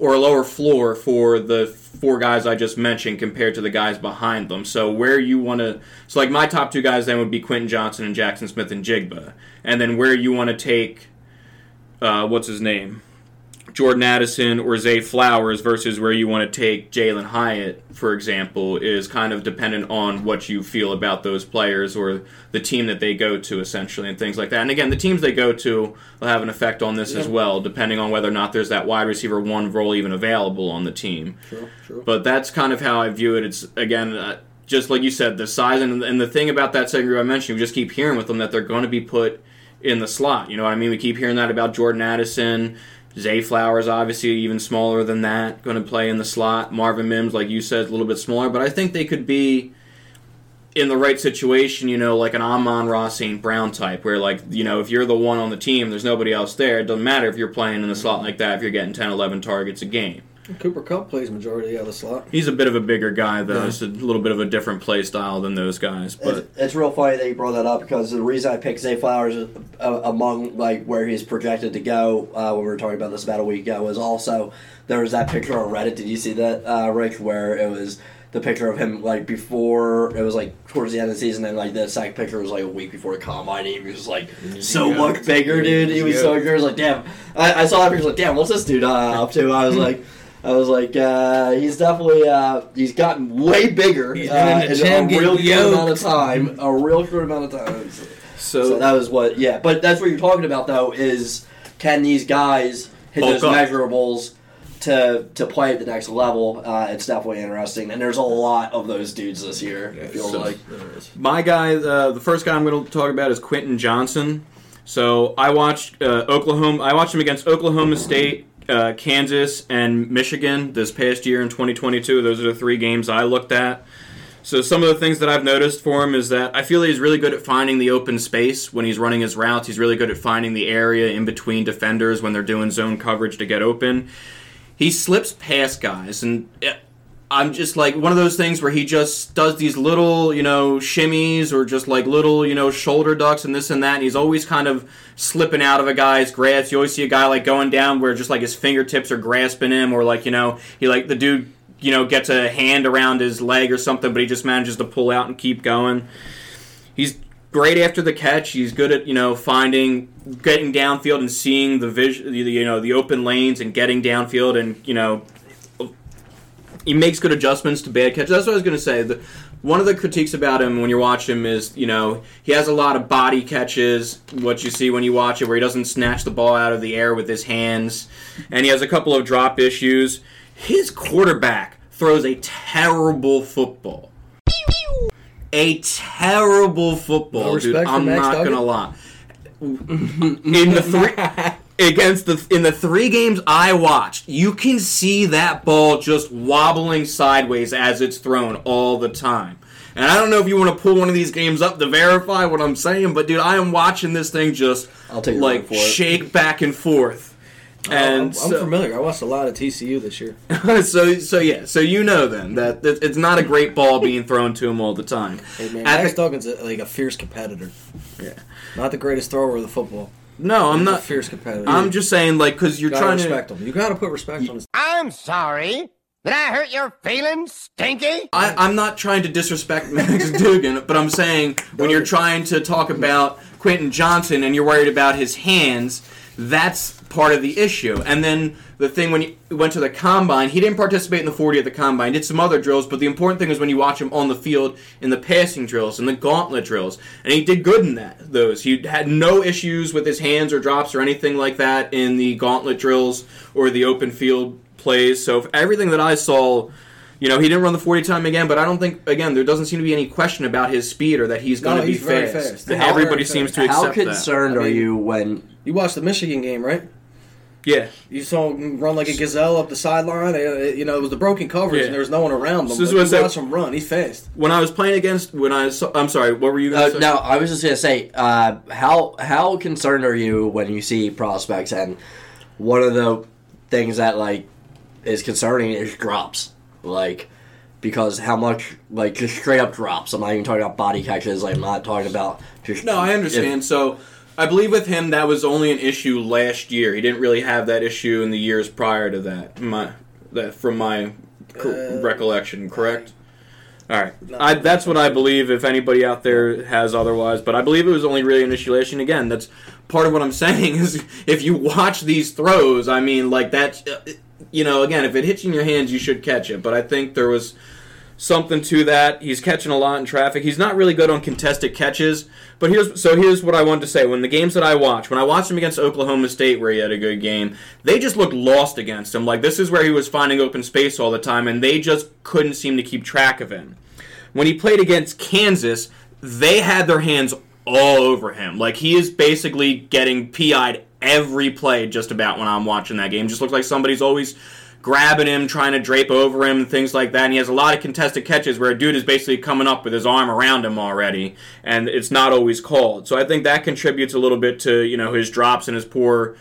or a lower floor for the four guys I just mentioned compared to the guys behind them. So where you want to, so like my top two guys then would be Quentin Johnston and Jaxon Smith-Njigba, and then where you want to take, uh, what's his name, Jordan Addison or Zay Flowers versus where you want to take Jalin Hyatt, for example, is kind of dependent on what you feel about those players or the team that they go to, essentially, and things like that. And again, the teams they go to will have an effect on this as well, depending on whether or not there's that wide receiver one role even available on the team. True, true. But that's kind of how I view it. It's again, uh, just like you said, the size and, and the thing about that second group I mentioned. We just keep hearing with them that they're going to be put in the slot. You know what I mean? We keep hearing that about Jordan Addison. Zay Flowers, obviously, even smaller than that, going to play in the slot. Marvin Mims, like you said, a little bit smaller, but I think they could be in the right situation, you know, like an Amon-Ra St. Brown type, where, like, you know, if you're the one on the team, there's nobody else there. It doesn't matter if you're playing in the slot like that if you're getting 10, 11 targets a game. Cooper Kupp plays majority of the slot. He's a bit of a bigger guy, though. Yeah. It's a little bit of a different play style than those guys. But It's, it's real funny that you brought that up because the reason I picked Zay Flowers uh, among like where he's projected to go uh, when we were talking about this about a week ago was also there was that picture on Reddit. Did you see that, uh, Rick? Where it was the picture of him like before it was like towards the end of the season, and like the second picture was like a week before the combine. And he was like so Yeah. much bigger, dude. He was so Yeah. good. I was like, damn. I, I saw that picture. Like, damn, what's this dude uh, up to? I was <laughs> like. I was like, uh, he's definitely uh, he's gotten way bigger He's uh, in the in gym a real short amount of time. A real short amount of time. So, so, that was what, yeah. But that's what you're talking about, though. Is can these guys hit those up. measurables to to play at the next level? Uh, it's definitely interesting, and there's a lot of those dudes this year. I feel so- like My guy, uh, the first guy I'm going to talk about is Quentin Johnston. So I watched uh, Oklahoma. I watched him against Oklahoma State, uh, Kansas, and Michigan this past year in 2022. Those are the three games I looked at. So some of the things that I've noticed for him is that I feel he's really good at finding the open space when he's running his routes. He's really good at finding the area in between defenders when they're doing zone coverage to get open. He slips past guys, and uh, I'm just like one of those things where he just does these little, you know, shimmies or just like little, you know, shoulder ducks and this and that. And he's always kind of slipping out of a guy's grasp. You always see a guy like going down where just like his fingertips are grasping him, or like you know, he like the dude, you know, gets a hand around his leg or something, but he just manages to pull out and keep going. He's great after the catch. He's good at you know finding, getting downfield and seeing the vision, you know, the open lanes and getting downfield and you know he makes good adjustments to bad catches. That's what I was going to say. The, one of the critiques about him when you watch him is, you know, he has a lot of body catches, what you see when you watch it, where he doesn't snatch the ball out of the air with his hands, and he has a couple of drop issues. His quarterback throws a terrible football. a terrible football, No dude. I'm not gonna lie. In the three <laughs> against the in the three games I watched, you can see that ball just wobbling sideways as it's thrown all the time. And I don't know if you want to pull one of these games up to verify what I'm saying, but dude, I am watching this thing just I'll take like shake back and forth. Oh, I'm, And I'm familiar. I watched a lot of TCU this year. <laughs> so so yeah, so you know then that, it's not a great ball being thrown to him all the time. Hey man, Max Duggan's like a fierce competitor. Yeah. Not the greatest thrower of the football. No, I'm He's a not. fierce competitor. I'm just saying like because you're you gotta trying to. respect him. You gotta put respect on his. I'm sorry. Did I hurt your feelings, Stinky? I, I'm not trying to disrespect <laughs> Max Duggan, but I'm saying when you're trying to talk about Quentin Johnston and you're worried about his hands, that's part of the issue. And then the thing when he went to the combine, he didn't participate in the 40 at the combine, did some other drills, but the important thing is when you watch him on the field in the passing drills and the gauntlet drills, and he did good in that. Those he had no issues with his hands or drops or anything like that in the gauntlet drills or the open field plays. So everything that I saw. You know, he didn't run the 40 time again, but I don't think, again, there doesn't seem to be any question about his speed or that he's going No, to be he's fast. fast. Everybody very seems to fast. How accept that. concerned I are you when You watched the Michigan game, right? Yeah. You saw him run like a gazelle up the sideline. You know, it was the broken coverage, Yeah. and there was no one around him. So this but is what I you said- watch him run. He's fast. When I was playing against, when I saw, I'm sorry, what were you going Uh, to say? no, I was just gonna say, uh, how how concerned are you when you see prospects? And one of the things that like is concerning is drops, like because how much like just straight up drops. I'm not even talking about body catches. Like I'm not talking about just. No, I understand. so I believe with him that was only an issue last year. He didn't really have that issue in the years prior to that. My that from my cor- recollection, correct? All right, I, that's what I believe. If anybody out there has otherwise, but I believe it was only really an issue last year. And again, that's part of what I'm <laughs> saying is if you watch these throws, I mean, like that. uh, You know, again, if it hits in your hands, you should catch it. But I think there was something to that. He's catching a lot in traffic. He's not really good on contested catches. But here's so here's what I wanted to say. When the games that I watch, when I watched him against Oklahoma State, where he had a good game, they just looked lost against him. Like this is where he was finding open space all the time, and they just couldn't seem to keep track of him. When he played against Kansas, they had their hands all over him. Like he is basically getting PI'd every play just about when I'm watching that game. Just looks like somebody's always grabbing him, trying to drape over him, things like that. And he has a lot of contested catches where a dude is basically coming up with his arm around him already, and it's not always called. So I think that contributes a little bit to you know his drops and his poor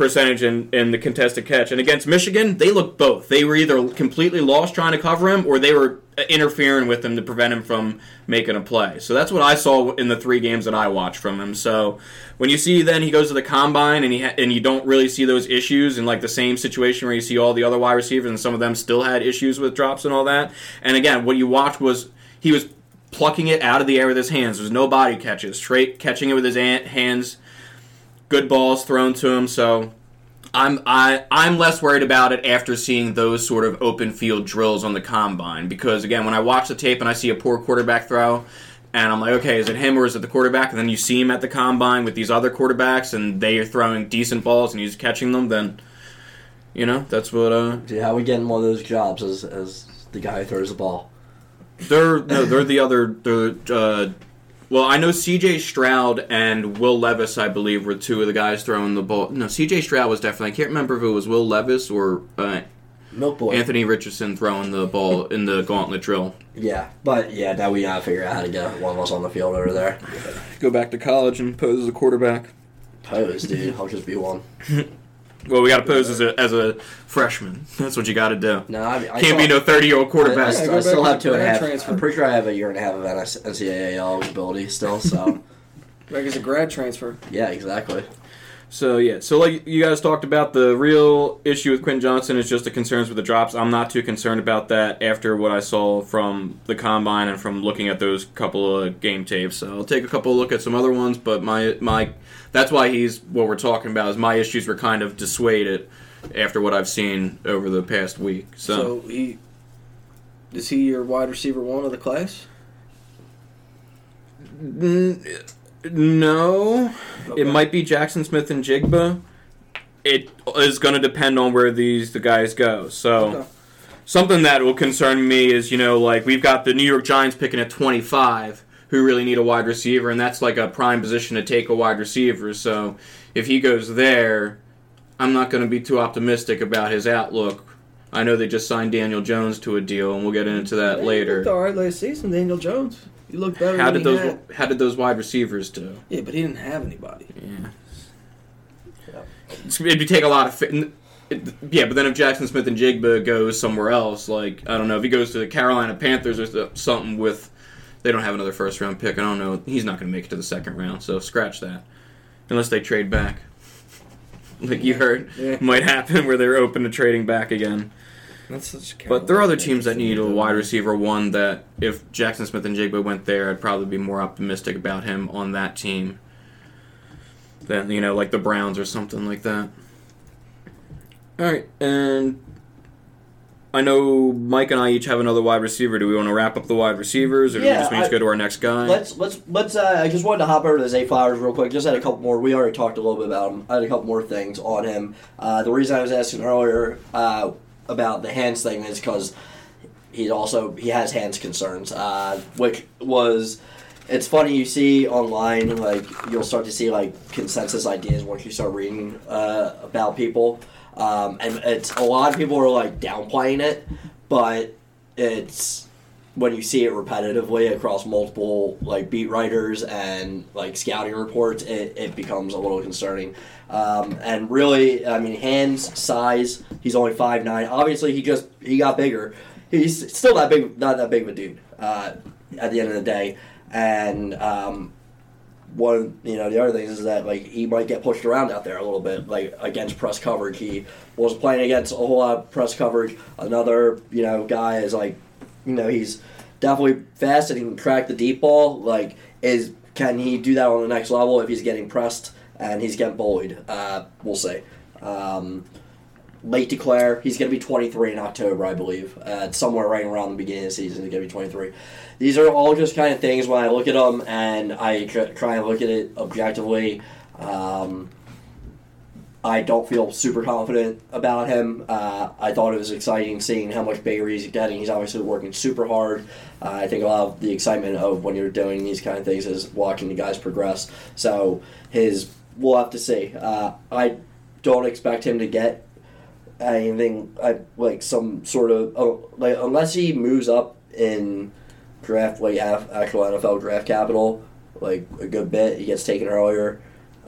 percentage in, in the contested catch. And against Michigan, they looked both. They were either completely lost trying to cover him, or they were uh, interfering with him to prevent him from making a play. So that's what I saw in the three games that I watched from him. So when you see then he goes to the combine and he ha- and you don't really see those issues in like the same situation where you see all the other wide receivers and some of them still had issues with drops and all that. And again, what you watched was he was plucking it out of the air with his hands. There's no body catches, straight catching it with his an- hands good balls thrown to him. So I'm I I'm less worried about it after seeing those sort of open field drills on the combine because again, when I watch the tape and I see a poor quarterback throw. And I'm like, okay, is it him or is it the quarterback? And then you see him at the combine with these other quarterbacks, and they are throwing decent balls, and he's catching them. Then, you know, that's what uh, Dude, how we getting one of those jobs as as the guy who throws the ball? They're no, they're the other. They're uh, well, I know C.J. Stroud and Will Levis, I believe, were two of the guys throwing the ball. No, C.J. Stroud was definitely. I can't remember if it was Will Levis or uh, Milk boy. Anthony Richardson throwing the ball in the gauntlet drill. Yeah, but yeah, now we gotta figure out how to get one of us on the field over there. Go back to college and pose as a quarterback. Pose, dude. I'll just be one. <laughs> Well, we got to pose as a as a freshman. That's what you got to do. No, I, I Can't be no thirty year old I, I, quarterback. I still have to two and a grad half. transfer. I'm pretty sure I have a year and a half of NS NCAA eligibility still. So <laughs> Like it's a grad transfer. yeah, exactly. So yeah, so like you guys talked about, the real issue with Quinn Johnson is just the concerns with the drops. I'm not too concerned about that after what I saw from the combine and from looking at those couple of game tapes. So I'll take a couple of look at some other ones, but my my that's why he's what we're talking about is my issues were kind of dissuaded after what I've seen over the past week. So, So he is he your wide receiver one of the class? N- no, Okay. it might be Jaxon Smith-Njigba. It is going to depend on where these the guys go. So. Okay. something that will concern me is you know like we've got the New York Giants picking at 25 who really need a wide receiver and that's like a prime position to take a wide receiver so if he goes there I'm not going to be too optimistic about his outlook I know they just signed Daniel Jones to a deal and we'll get into that later all right last season, Daniel Jones. He looked better. how did those had. how did those wide receivers do Yeah, but he didn't have anybody. yeah It's- it'd take a lot of. It, yeah, but then if Jaxon Smith-Njigba goes somewhere else, like I don't know if he goes to the Carolina Panthers or something with, they don't have another first round pick. I don't know. He's not going to make it to the second round, so scratch that. Unless they trade back, like you heard, Yeah. might happen where they're open to trading back again. That's such. But there are other teams that need a wide receiver. One that if Jaxon Smith-Njigba went there, I'd probably be more optimistic about him on that team than you know, like the Browns or something like that. All right, and I know Mike and I each have another wide receiver. Do we want to wrap up the wide receivers, or do we just need to go to our next guy? Let's let's let's. Uh, I just wanted to hop over to Zay Flowers real quick. Just had a couple more. We already talked a little bit about him. I had a couple more things on him. Uh, the reason I was asking earlier uh, about the hands thing is because he also he has hands concerns, uh, which was. It's funny you see online like you'll start to see like consensus ideas once you start reading uh, about people, um, and it's a lot of people are like downplaying it, but it's when you see it repetitively across multiple like beat writers and like scouting reports, it, it becomes a little concerning. Um, and really, I mean, hands size, he's only five nine. Obviously, he just he got bigger. He's still that big, not that big of a dude. Uh, at the end of the day, and um, one you know the other things is that like he might get pushed around out there a little bit like against press coverage he was playing against a whole lot of press coverage another you know guy is like you know he's definitely fast and he can crack the deep ball like is can he do that on the next level if he's getting pressed and he's getting bullied uh, we'll see um, late declare. He's going to be 23 in October, I believe. Uh, somewhere right around the beginning of the season, he's going to be 23. These are all just kind of things when I look at them and I try and look at it objectively. Um, I don't feel super confident about him. Uh, I thought it was exciting seeing how much bigger he's getting. He's obviously working super hard. Uh, I think a lot of the excitement of when you're doing these kind of things is watching the guys progress. So his, we'll have to see. Uh, I don't expect him to get anything I, like some sort of oh, like unless he moves up in draft like af- actual NFL draft capital like a good bit. He gets taken earlier.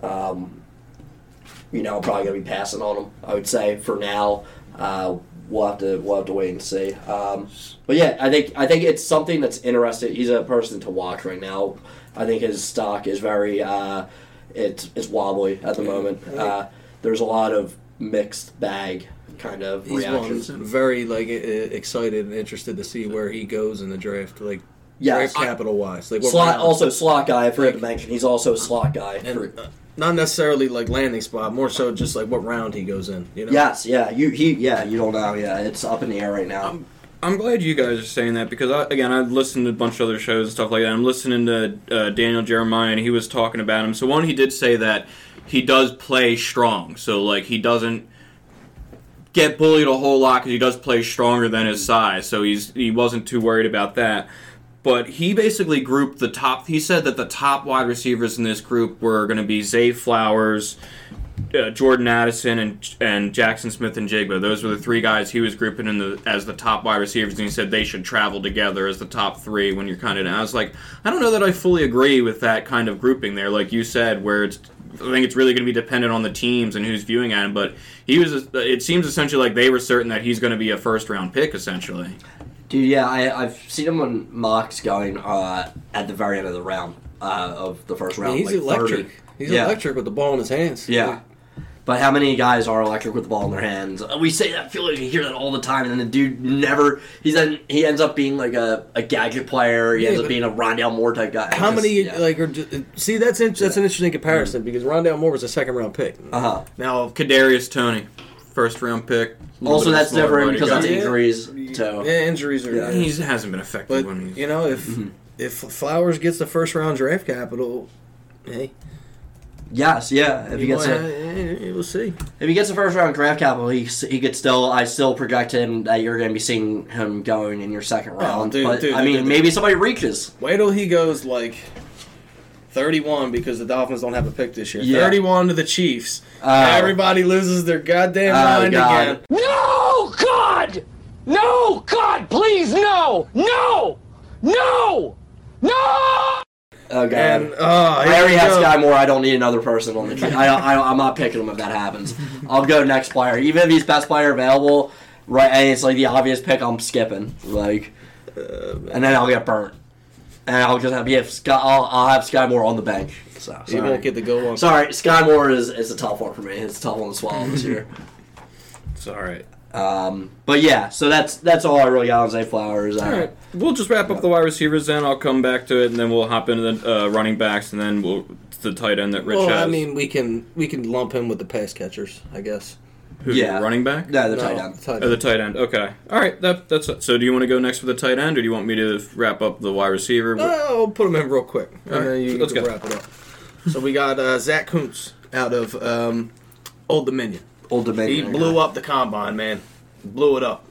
Um, you know, I'm probably gonna be passing on him. I would say for now. Uh, we'll have to we'll have to wait and see. Um, but yeah, I think I think it's something that's interesting. He's a person to watch right now. I think his stock is very uh, it's it's wobbly at the moment. Uh, there's a lot of mixed bag kind of He's one reactions. very like excited and interested to see where he goes in the draft, like Yes. draft capital wise. Like Slot, also slot guy. I forgot to mention he's also a slot guy. and uh, not necessarily like landing spot, more so just like what round he goes in. You know. yes, yeah, you he yeah you don't know yeah it's up in the air right now. I'm glad you guys are saying that because I, again I've listened to a bunch of other shows and stuff like that. I'm listening to uh, Daniel Jeremiah and he was talking about him. So one, he did say that he does play strong. So like he doesn't get bullied a whole lot because he does play stronger than his size. So he's he wasn't too worried about that. But he basically grouped the top. He said that the top wide receivers in this group were going to be Zay Flowers, uh, Jordan Addison and and Jaxon Smith-Njigba. Those were the three guys he was grouping in the as the top wide receivers, and he said they should travel together as the top three when you're kind of. And I was like, I don't know that I fully agree with that kind of grouping there, like you said, where it's. I think it's really going to be dependent on the teams and who's viewing at him. But he was. It seems essentially like they were certain that he's going to be a first round pick, essentially. Dude, yeah, I, I've seen him on mocks going uh, at the very end of the round uh, of the first Yeah, round. he's like electric. 30. He's Yeah. electric with the ball in his hands. Yeah. But how many guys are electric with the ball in their hands? Uh, We say that, feel like you hear that all the time, and then the dude never. He's then he ends up being like a, a gadget player. He Yeah, ends up being a Rondale Moore type guy. How Just- many yeah. like are just, see that's in, that's an interesting comparison because Rondale Moore was a second round pick. Uh huh. Now Kadarius Toney, first round pick. Also, that's smaller different because guy. that's Yeah. injuries too. yeah, injuries are. Yeah. He hasn't been effective But when he's. you know, if Mm-hmm. if Flowers gets the first round draft capital, hey, Yes, yeah. If he gets Well, a, eh, eh, we'll see. if he gets a first round draft capital, he he could still. I still project him that you're going to be seeing him going in your second round. dude, but dude, I mean, dude, maybe somebody reaches. Wait till he goes like 31 because the Dolphins don't have a pick this year. Yeah. 31 to the Chiefs. Oh. Everybody loses their goddamn Oh, mind God. again. No, God! No, God, please, no! No! No! No! Oh god. And oh, I already have. Skyy Moore. I don't need another person on the team. I, I, I'm not picking him if that happens. I'll go next player, even if he's best player available. Right, and it's like the obvious pick. I'm skipping, like, uh, and then I'll get burnt, and I'll just have yeah, Sky, I'll, I'll have Skyy Moore on the bench. So sorry. won't get the go on. sorry, Skyy Moore is, is a tough one for me. It's a tough one to swallow this year. It's all right. Um, but yeah, so that's that's all I really got on Zay Flowers. Uh, All right, we'll just wrap up the wide receivers. Then I'll come back to it, and then we'll hop into the uh, running backs, and then we'll the tight end that Rich Well, has. I mean, we can we can lump him with the pass catchers, I guess. Who, yeah. running back. No, the No, tight end. tight Oh, the tight end. Okay. All right. That that's so. Do you want to go next with the tight end, or do you want me to wrap up the wide receiver? Oh, I'll put him in real quick, and All right, then you let's can go. wrap it up. So we got uh, Zack Kuntz out of um, Old Dominion. Old Dominion. He blew up the combine, man. Blew it up.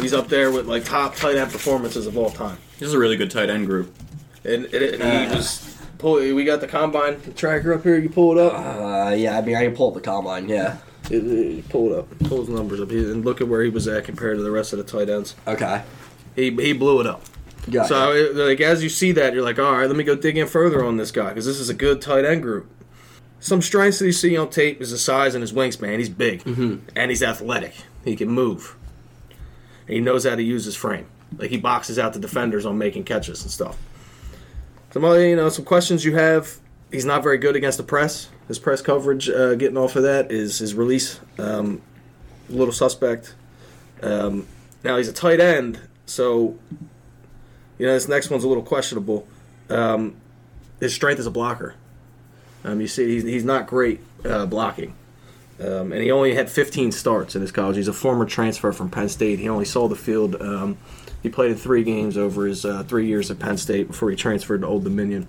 He's up there with like top tight end performances of all time. This is a really good tight end group. And, and, and he just pull. We got the combine tracker up here. You pull it up. Uh, yeah, I mean, I can pull up the combine. Yeah. It- it- pull it up. Pull his numbers up. He- And look at where he was at compared to the rest of the tight ends. Okay. He he blew it up. Yeah. So it- like as you see that, you're like, all right, let me go dig in further on this guy because this is a good tight end group. Some strengths that you see on tape is his size and his wingspan. He's big and he's athletic. He can move. And he knows how to use his frame. Like he boxes out the defenders on making catches and stuff. Some other, you know, some questions you have. He's not very good against the press. His press coverage, uh, getting off of that, is his release um, a little suspect. Um, now he's a tight end, so you know, this next one's a little questionable. Um, his strength is a blocker. Um, you see, he's, he's not great uh, blocking. Um, and he only had 15 starts in his college. He's a former transfer from Penn State. He only saw the field. Um, he played in three games over his uh, three years at Penn State before he transferred to Old Dominion.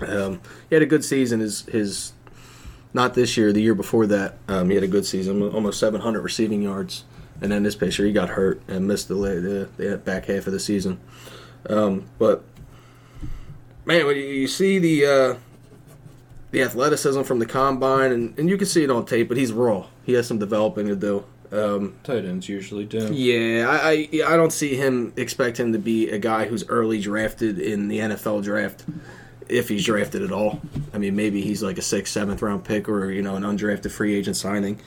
Um, he had a good season. His his not this year, the year before that, um, he had a good season, almost 700 receiving yards. And then this picture, he got hurt and missed the, the, the back half of the season. Um, but man, when you, you see the uh, the athleticism from the combine, and, and you can see it on tape, but he's raw. He has some developing to do. Um, Tight ends usually do. yeah, I, I yeah, I don't see him expect him to be a guy who's early drafted in the NFL draft, if he's drafted at all. I mean, maybe he's like a sixth, seventh round pick, or you know, an undrafted free agent signing.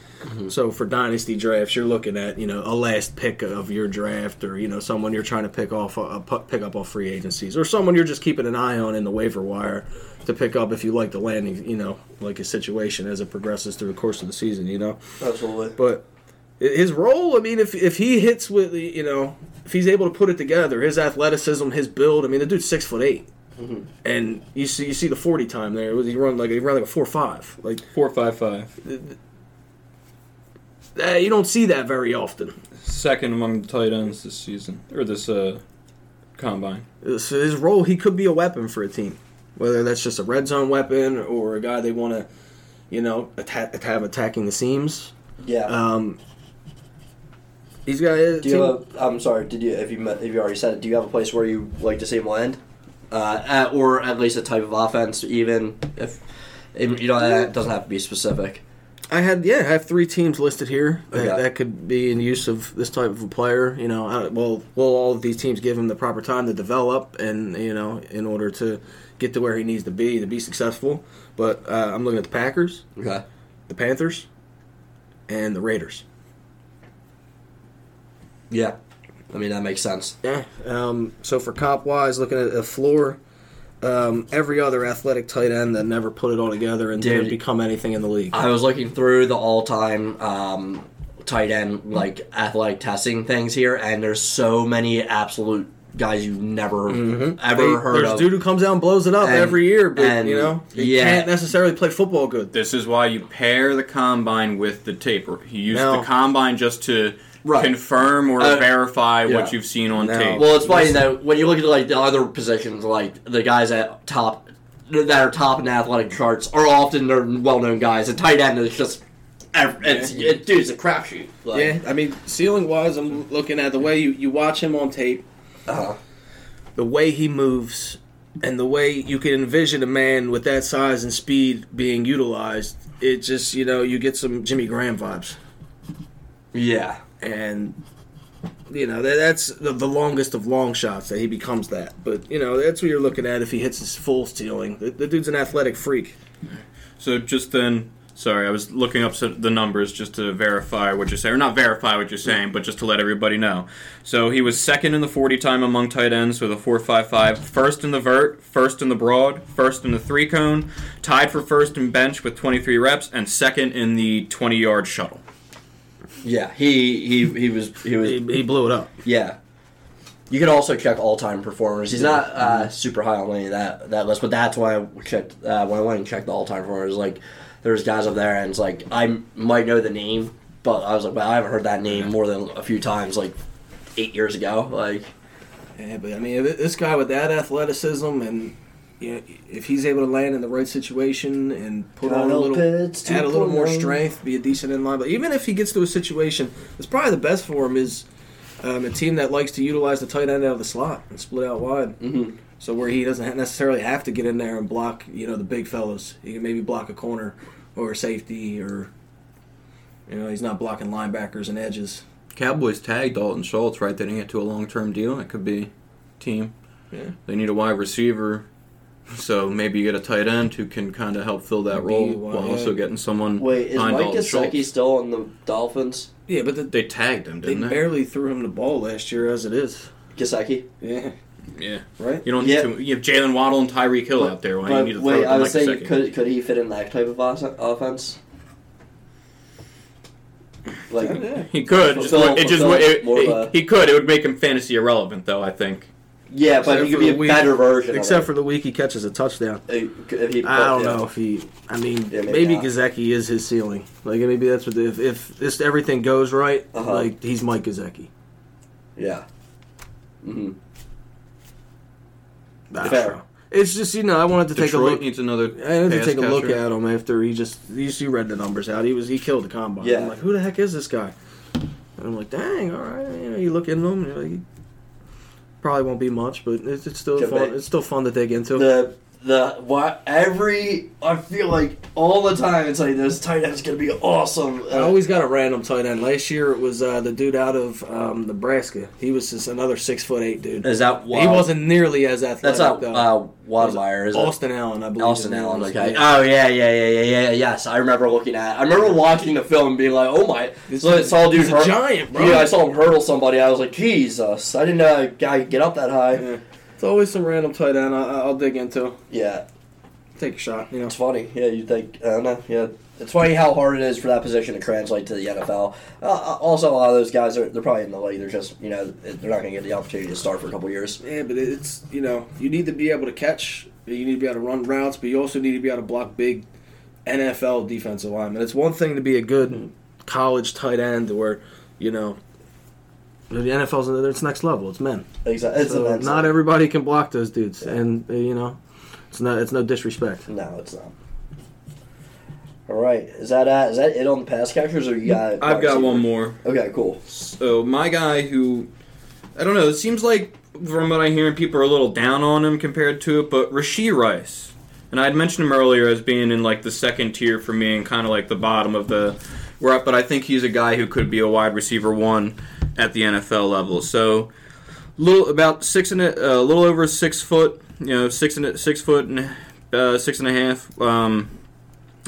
So for dynasty drafts, you're looking at you know a last pick of your draft, or you know someone you're trying to pick off, uh, pick up off free agencies, or someone you're just keeping an eye on in the waiver wire to pick up if you like the landing, you know, like a situation as it progresses through the course of the season. You know. Absolutely. But his role, I mean, if if he hits with the, you know, if he's able to put it together, his athleticism, his build. I mean, the dude's six foot 8 and you see you see the forty time there. He run like he run like a four five. Like Four five five. uh, you don't see that very often. Second among the tight ends this season or this uh, combine. So his role, he could be a weapon for a team, whether that's just a red zone weapon or a guy they want to, you know, attack, have attacking the seams. Yeah. Um, he's got. A do you have a, I'm sorry. Did you? If you if you already said it, do you have a place where you like to see him land, uh, at, or at least a type of offense, even if you know that doesn't have to be specific. I had yeah, I have three teams listed here that, Okay. that could be in use of this type of a player. You know, I, well, will all of these teams give him the proper time to develop and you know in order to get to where he needs to be to be successful? But uh, I'm looking at the Packers, Okay. the Panthers, and the Raiders. Yeah. I mean that makes sense. Yeah. Um, so for comp wise, looking at the floor, um, every other athletic tight end that never put it all together and Dude. didn't become anything in the league. I was looking through the all-time um, tight end like athletic testing things here, and there's so many absolute guys you've never ever Mm-hmm. They- heard There's of. dude who comes out and blows it up And- every year, but and- you know he yeah. can't necessarily play football good. This is why you pair the combine with the tape. He used Now- the combine just to Right. confirm or Uh, verify yeah. what you've seen on Now- tape. Well, it's funny that when you look at like the other positions, like the guys at top that are top in the athletic charts are often they're well-known guys. And tight end is just, ev- it's, it, dude, it's a crapshoot. Like, Yeah, I mean, ceiling wise, I'm looking at the way you, you watch him on tape, uh, the way he moves, and the way you can envision a man with that size and speed being utilized. It just, you know, you get some Jimmy Graham vibes. yeah. And, you know, that, that's the, the longest of long shots that he becomes that. But, you know, that's what you're looking at if he hits his full ceiling. The, the dude's an athletic freak. So just then, sorry, I was looking up the numbers just to verify what you're saying, or not verify what you're saying, but just to let everybody know. So he was second in the 40 time among tight ends with a 4.55, first in the vert, first in the broad, first in the three cone, tied for first in bench with 23 reps, and second in the 20 yard shuttle. Yeah, he he he was he was He, he blew it up. yeah. You could also check all-time performers. He's not uh, super high on any of that that list, but that's why I checked uh, when I went and checked the all-time performers. Like, there's guys up there, and it's like I might know the name, but I was like, well, I haven't heard that name more than a few times, like eight years ago. Like, Yeah, but I mean, this guy with that athleticism and you know, if he's able to land in the right situation and put on a little, Pitts add a little more strength, be a decent in line. But even if he gets to a situation, it's probably the best for him is um, a team that likes to utilize the tight end out of the slot and split out wide. Mhm. So where he doesn't necessarily have to get in there and block, you know, the big fellows. He can maybe block a corner or a safety or. You know, he's not blocking linebackers and edges. Cowboys tagged Dalton Schultz, right? They didn't get to a long term deal. It could be team. Yeah. They need a wide receiver, so maybe you get a tight end who can kind of help fill that Maybe role while also getting someone. wait, is behind Mike Dalton Gesicki Schultz. still on the Dolphins? Yeah, but the, They tagged him, they didn't they? They barely threw him the ball last year as it is. Gesicki. Yeah. Yeah. Right? You don't need Yeah. to. You have Jaylen Waddle and Tyreek Hill out there. Why do you need to throw wait, it to I was Mike saying, Gesicki? could could he fit in that type of os- offense? Like, Yeah. He could. Just, Fulfill- it just fulfill it, more of it- a- he could. It would make him fantasy irrelevant, though. I think. Yeah, but Except he could be a week- better version. Except of for the week he catches a touchdown. it. If he, I don't yeah. know if he. I mean, Yeah, maybe maybe. Gesicki is his ceiling. Like maybe that's what. The, if if this everything goes right, Uh-huh. like he's Mike Gesicki. Yeah. hmm Fair. bro. It's just you know I wanted to take a look. needs another. I had to take a look at him after he just you, you read the numbers out. He was he killed the combine. Yeah. I'm like, who the heck is this guy? And I'm like, dang, all right. You know, you look into him, and you're like, he probably won't be much, but it's, it's still Could fun. be. It's still fun to dig into. The the what every I feel like all the time it's like this tight end's gonna be awesome. I always got a random tight end. Last year it was uh, the dude out of um, Nebraska. He was just another six foot eight dude. is that He wasn't nearly as athletic. That's not though. uh, Wadmeyer, is it? Austin Allen, I believe. Austin Allen, okay. Yeah. Oh yeah, yeah, yeah, yeah, yeah. Yes, I remember looking at. I remember watching the film and being like, "Oh my!" This So I is- saw a dude he's a giant, bro. Yeah, I saw him hurdle somebody. I was like, "Jesus!" I didn't know a guy could get up that high. Yeah. Always some random tight end I, I'll dig into. Yeah, Take a shot, you know. it's funny. Yeah, you think I don't know. Yeah, it's funny how hard it is for that position to translate to the NFL. Uh, uh, also, a lot of those guys are they're probably in the league. They're just you know they're not going to get the opportunity to start for a couple years. Yeah, but it's you know you need to be able to catch. You need to be able to run routes, but you also need to be able to block big NFL defensive linemen. It's one thing to be a good college tight end, where you know the NFL's it's next level. It's men. Exactly. It's So immense. not everybody can block those dudes, and uh, you know it's not it's no disrespect. No, it's not. All right, is that uh, is that it on the pass catchers, or you got? I've got one more. Okay, cool. So my guy who, I don't know. It seems like from what I'm hearing, people are a little down on him compared to it. But Rashee Rice, and I had mentioned him earlier as being in like the second tier for me and kind of like the bottom of the. We're up, but I think he's a guy who could be a wide receiver one at the NFL level. So, little about six and a, a little over six foot. You know, six and six foot and uh, six and a half. Um,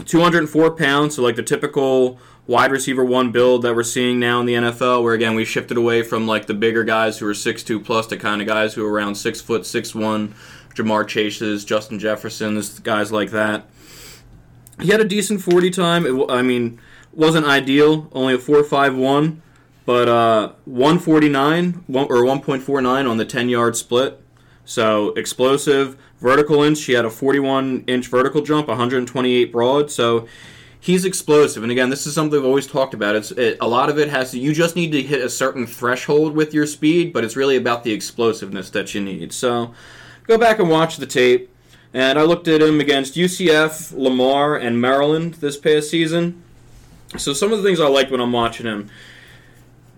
204 pounds, so like the typical wide receiver one build that we're seeing now in the NFL, where again we shifted away from like the bigger guys who are six two plus to kind of guys who are around six foot six one, Ja'Marr Chases, Justin Jeffersons, guys like that. He had a decent 40 time. It, I mean, wasn't ideal, only a 4.51, but uh, 149 one, or 1.49 on the 10 yard split. So explosive, vertical inch. He had a 41 inch vertical jump, 128 broad. So he's explosive. And again, this is something I've always talked about. It's it, a lot of it has to. You just need to hit a certain threshold with your speed, but it's really about the explosiveness that you need. So go back and watch the tape. And I looked at him against UCF, Lamar, and Maryland this past season. So some of the things I liked when I'm watching him.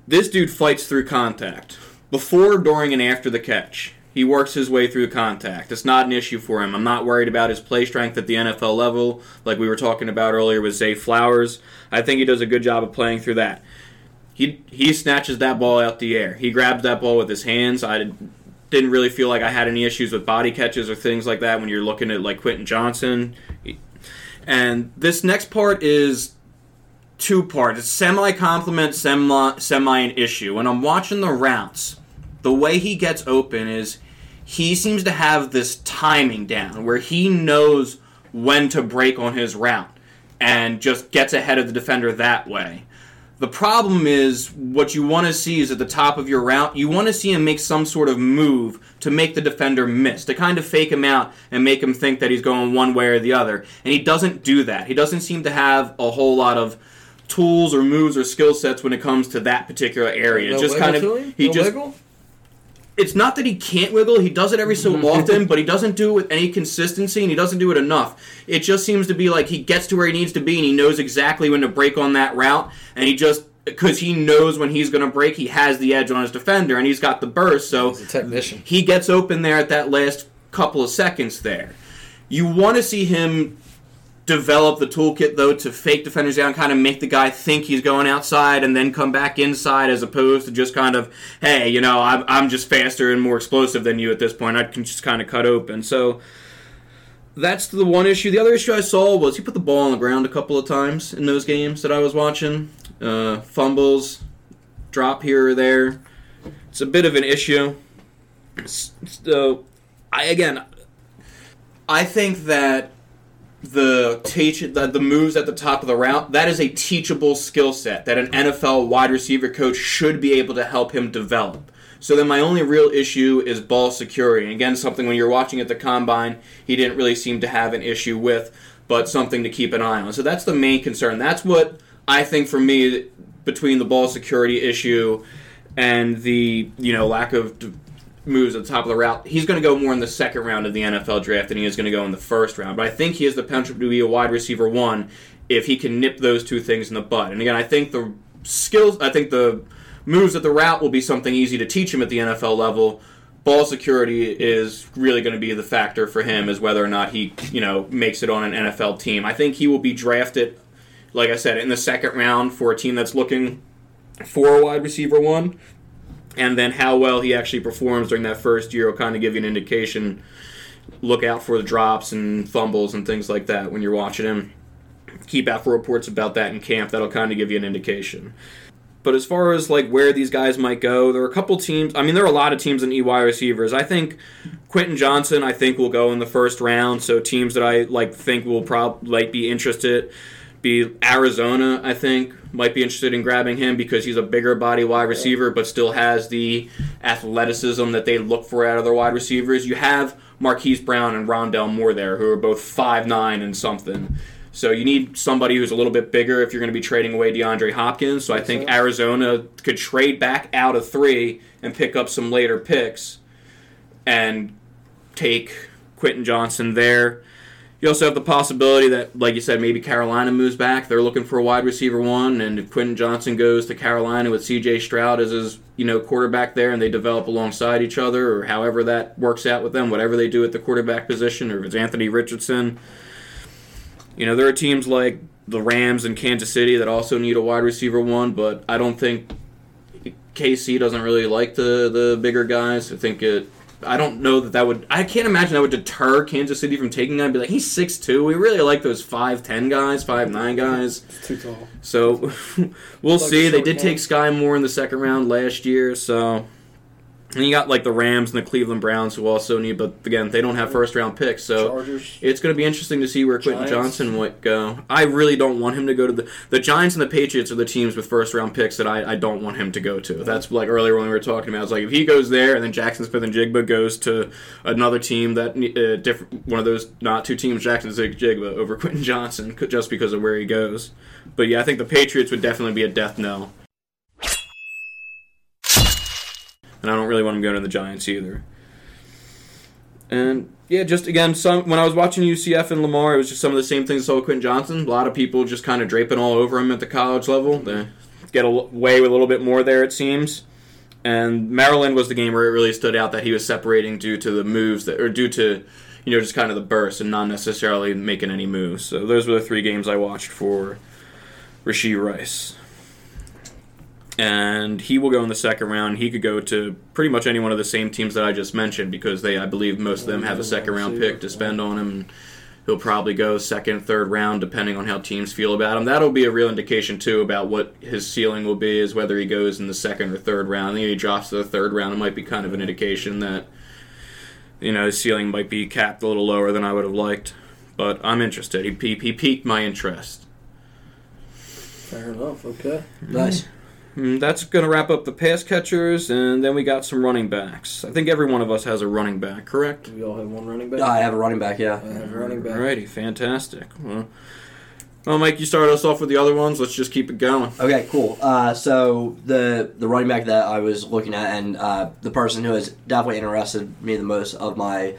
This dude fights through contact. Before, during, and after the catch. He works his way through contact. It's not an issue for him. I'm not worried about his play strength at the NFL level, like we were talking about earlier with Zay Flowers. I think he does a good job of playing through that. He he snatches that ball out the air. He grabs that ball with his hands. I didn't really feel like I had any issues with body catches or things like that when you're looking at like Quentin Johnston. And this next part is two parts. It's semi compliment, semi an issue. When I'm watching the routes, the way he gets open is he seems to have this timing down where he knows when to break on his route and just gets ahead of the defender that way. The problem is what you want to see is at the top of your route, you want to see him make some sort of move to make the defender miss, to kind of fake him out and make him think that he's going one way or the other. And he doesn't do that. He doesn't seem to have a whole lot of tools or moves or skill sets when it comes to that particular area. No just wiggle kind of he No just wiggle? it's not that he can't wiggle. He does it every so <laughs> often, but he doesn't do it with any consistency, and he doesn't do it enough. It just seems to be like he gets to where he needs to be, and he knows exactly when to break on that route, and he just because he knows when he's going to break, he has the edge on his defender, and he's got the burst, so He's a technician. he gets open there at that last couple of seconds there. You want to see him develop the toolkit though to fake defenders down, kind of make the guy think he's going outside and then come back inside, as opposed to just kind of, hey, you know, I'm, I'm just faster and more explosive than you at this point. I can just kind of cut open. So that's the one issue. The other issue I saw was he put the ball on the ground a couple of times in those games that I was watching. Uh, fumbles, drop here or there. It's a bit of an issue. So, I again, I think that the teach the, the moves at the top of the route that is a teachable skill set that an NFL wide receiver coach should be able to help him develop. So then my only real issue is ball security. And again, something when you're watching at the combine, he didn't really seem to have an issue with, but something to keep an eye on. So that's the main concern. That's what I think for me between the ball security issue and the you know lack of moves at the top of the route. He's going to go more in the second round of the NFL draft than he is going to go in the first round. But I think he has the potential to be a wide receiver one if he can nip those two things in the bud. And again, I think the skills, I think the moves at the route will be something easy to teach him at the NFL level. Ball security is really going to be the factor for him, is whether or not he, you know, makes it on an NFL team. I think he will be drafted, like I said, in the second round for a team that's looking for a wide receiver one and then how well he actually performs during that first year will kind of give you an indication. Look out for the drops and fumbles and things like that when you're watching him. Keep out for reports about that in camp. That'll kind of give you an indication. But as far as like where these guys might go, there are a couple teams. I mean, there are a lot of teams in EY receivers. I think Quentin Johnston, I think will go in the first round. So teams that I like think will probably like be interested be Arizona. I think might be interested in grabbing him because he's a bigger body wide receiver, but still has the athleticism that they look for out of their wide receivers. You have Marquise Brown and Rondale Moore there, who are both five nine and something. So you need somebody who's a little bit bigger if you're going to be trading away DeAndre Hopkins. So I think Arizona could trade back out of three and pick up some later picks and take Quentin Johnston there. You also have the possibility that, like you said, maybe Carolina moves back. They're looking for a wide receiver one, and if Quentin Johnston goes to Carolina with C.J. Stroud as his, you know, quarterback there, and they develop alongside each other, or however that works out with them, whatever they do at the quarterback position, or if it's Anthony Richardson, you know, there are teams like the Rams and Kansas City that also need a wide receiver one, but I don't think KC doesn't really like the the bigger guys. I think it. I don't know that that would. I can't imagine that would deter Kansas City from taking that. Be like, he's six two. We really like those five ten guys, five nine guys. Too tall. So <laughs> we'll Like see. They did take Skyy Moore in the second round last year, so. And you got like the Rams and the Cleveland Browns who also need, but again, they don't have first round picks, so Chargers. it's going to be interesting to see where Quentin Giants. Johnson would go. I really don't want him to go to the the Giants and the Patriots are the teams with first round picks that I, I don't want him to go to. That's like earlier when we were talking about. It's like if he goes there and then Jaxon Smith-Njigba goes to another team that uh, different one of those not two teams Jackson Smith Jigba over <laughs> Quentin Johnston just because of where he goes. But yeah, I think the Patriots would definitely be a death knell. And I don't really want him going to the Giants either. And yeah, just again, some when I was watching UCF and Lamar, it was just some of the same things saw with Quentin Johnston. A lot of people just kind of draping all over him at the college level. They get away with a little bit more there, it seems. And Maryland was the game where it really stood out that he was separating due to the moves that, or due to, you know, just kind of the burst and not necessarily making any moves. So those were the three games I watched for Rashee Rice. And he will go in the second round. He could go to pretty much any one of the same teams that I just mentioned because they, I believe, most of them have a second round pick to spend on him. He'll probably go second, third round, depending on how teams feel about him. That'll be a real indication too about what his ceiling will be, is whether he goes in the second or third round. If he drops to the third round, it might be kind of an indication that you know his ceiling might be capped a little lower than I would have liked. But I'm interested. He, he, he piqued my interest. Fair enough. Okay. Nice. Mm, That's going to wrap up the pass catchers, and then we got some running backs. I think every one of us has a running back, correct? We all have one running back. I have a running back. Yeah. I have a running back. Alrighty, fantastic. Well, well, Mike, you started us off with the other ones. Let's just keep it going. Okay, cool. Uh, so the the running back that I was looking at, and uh, the person who has definitely interested me the most of my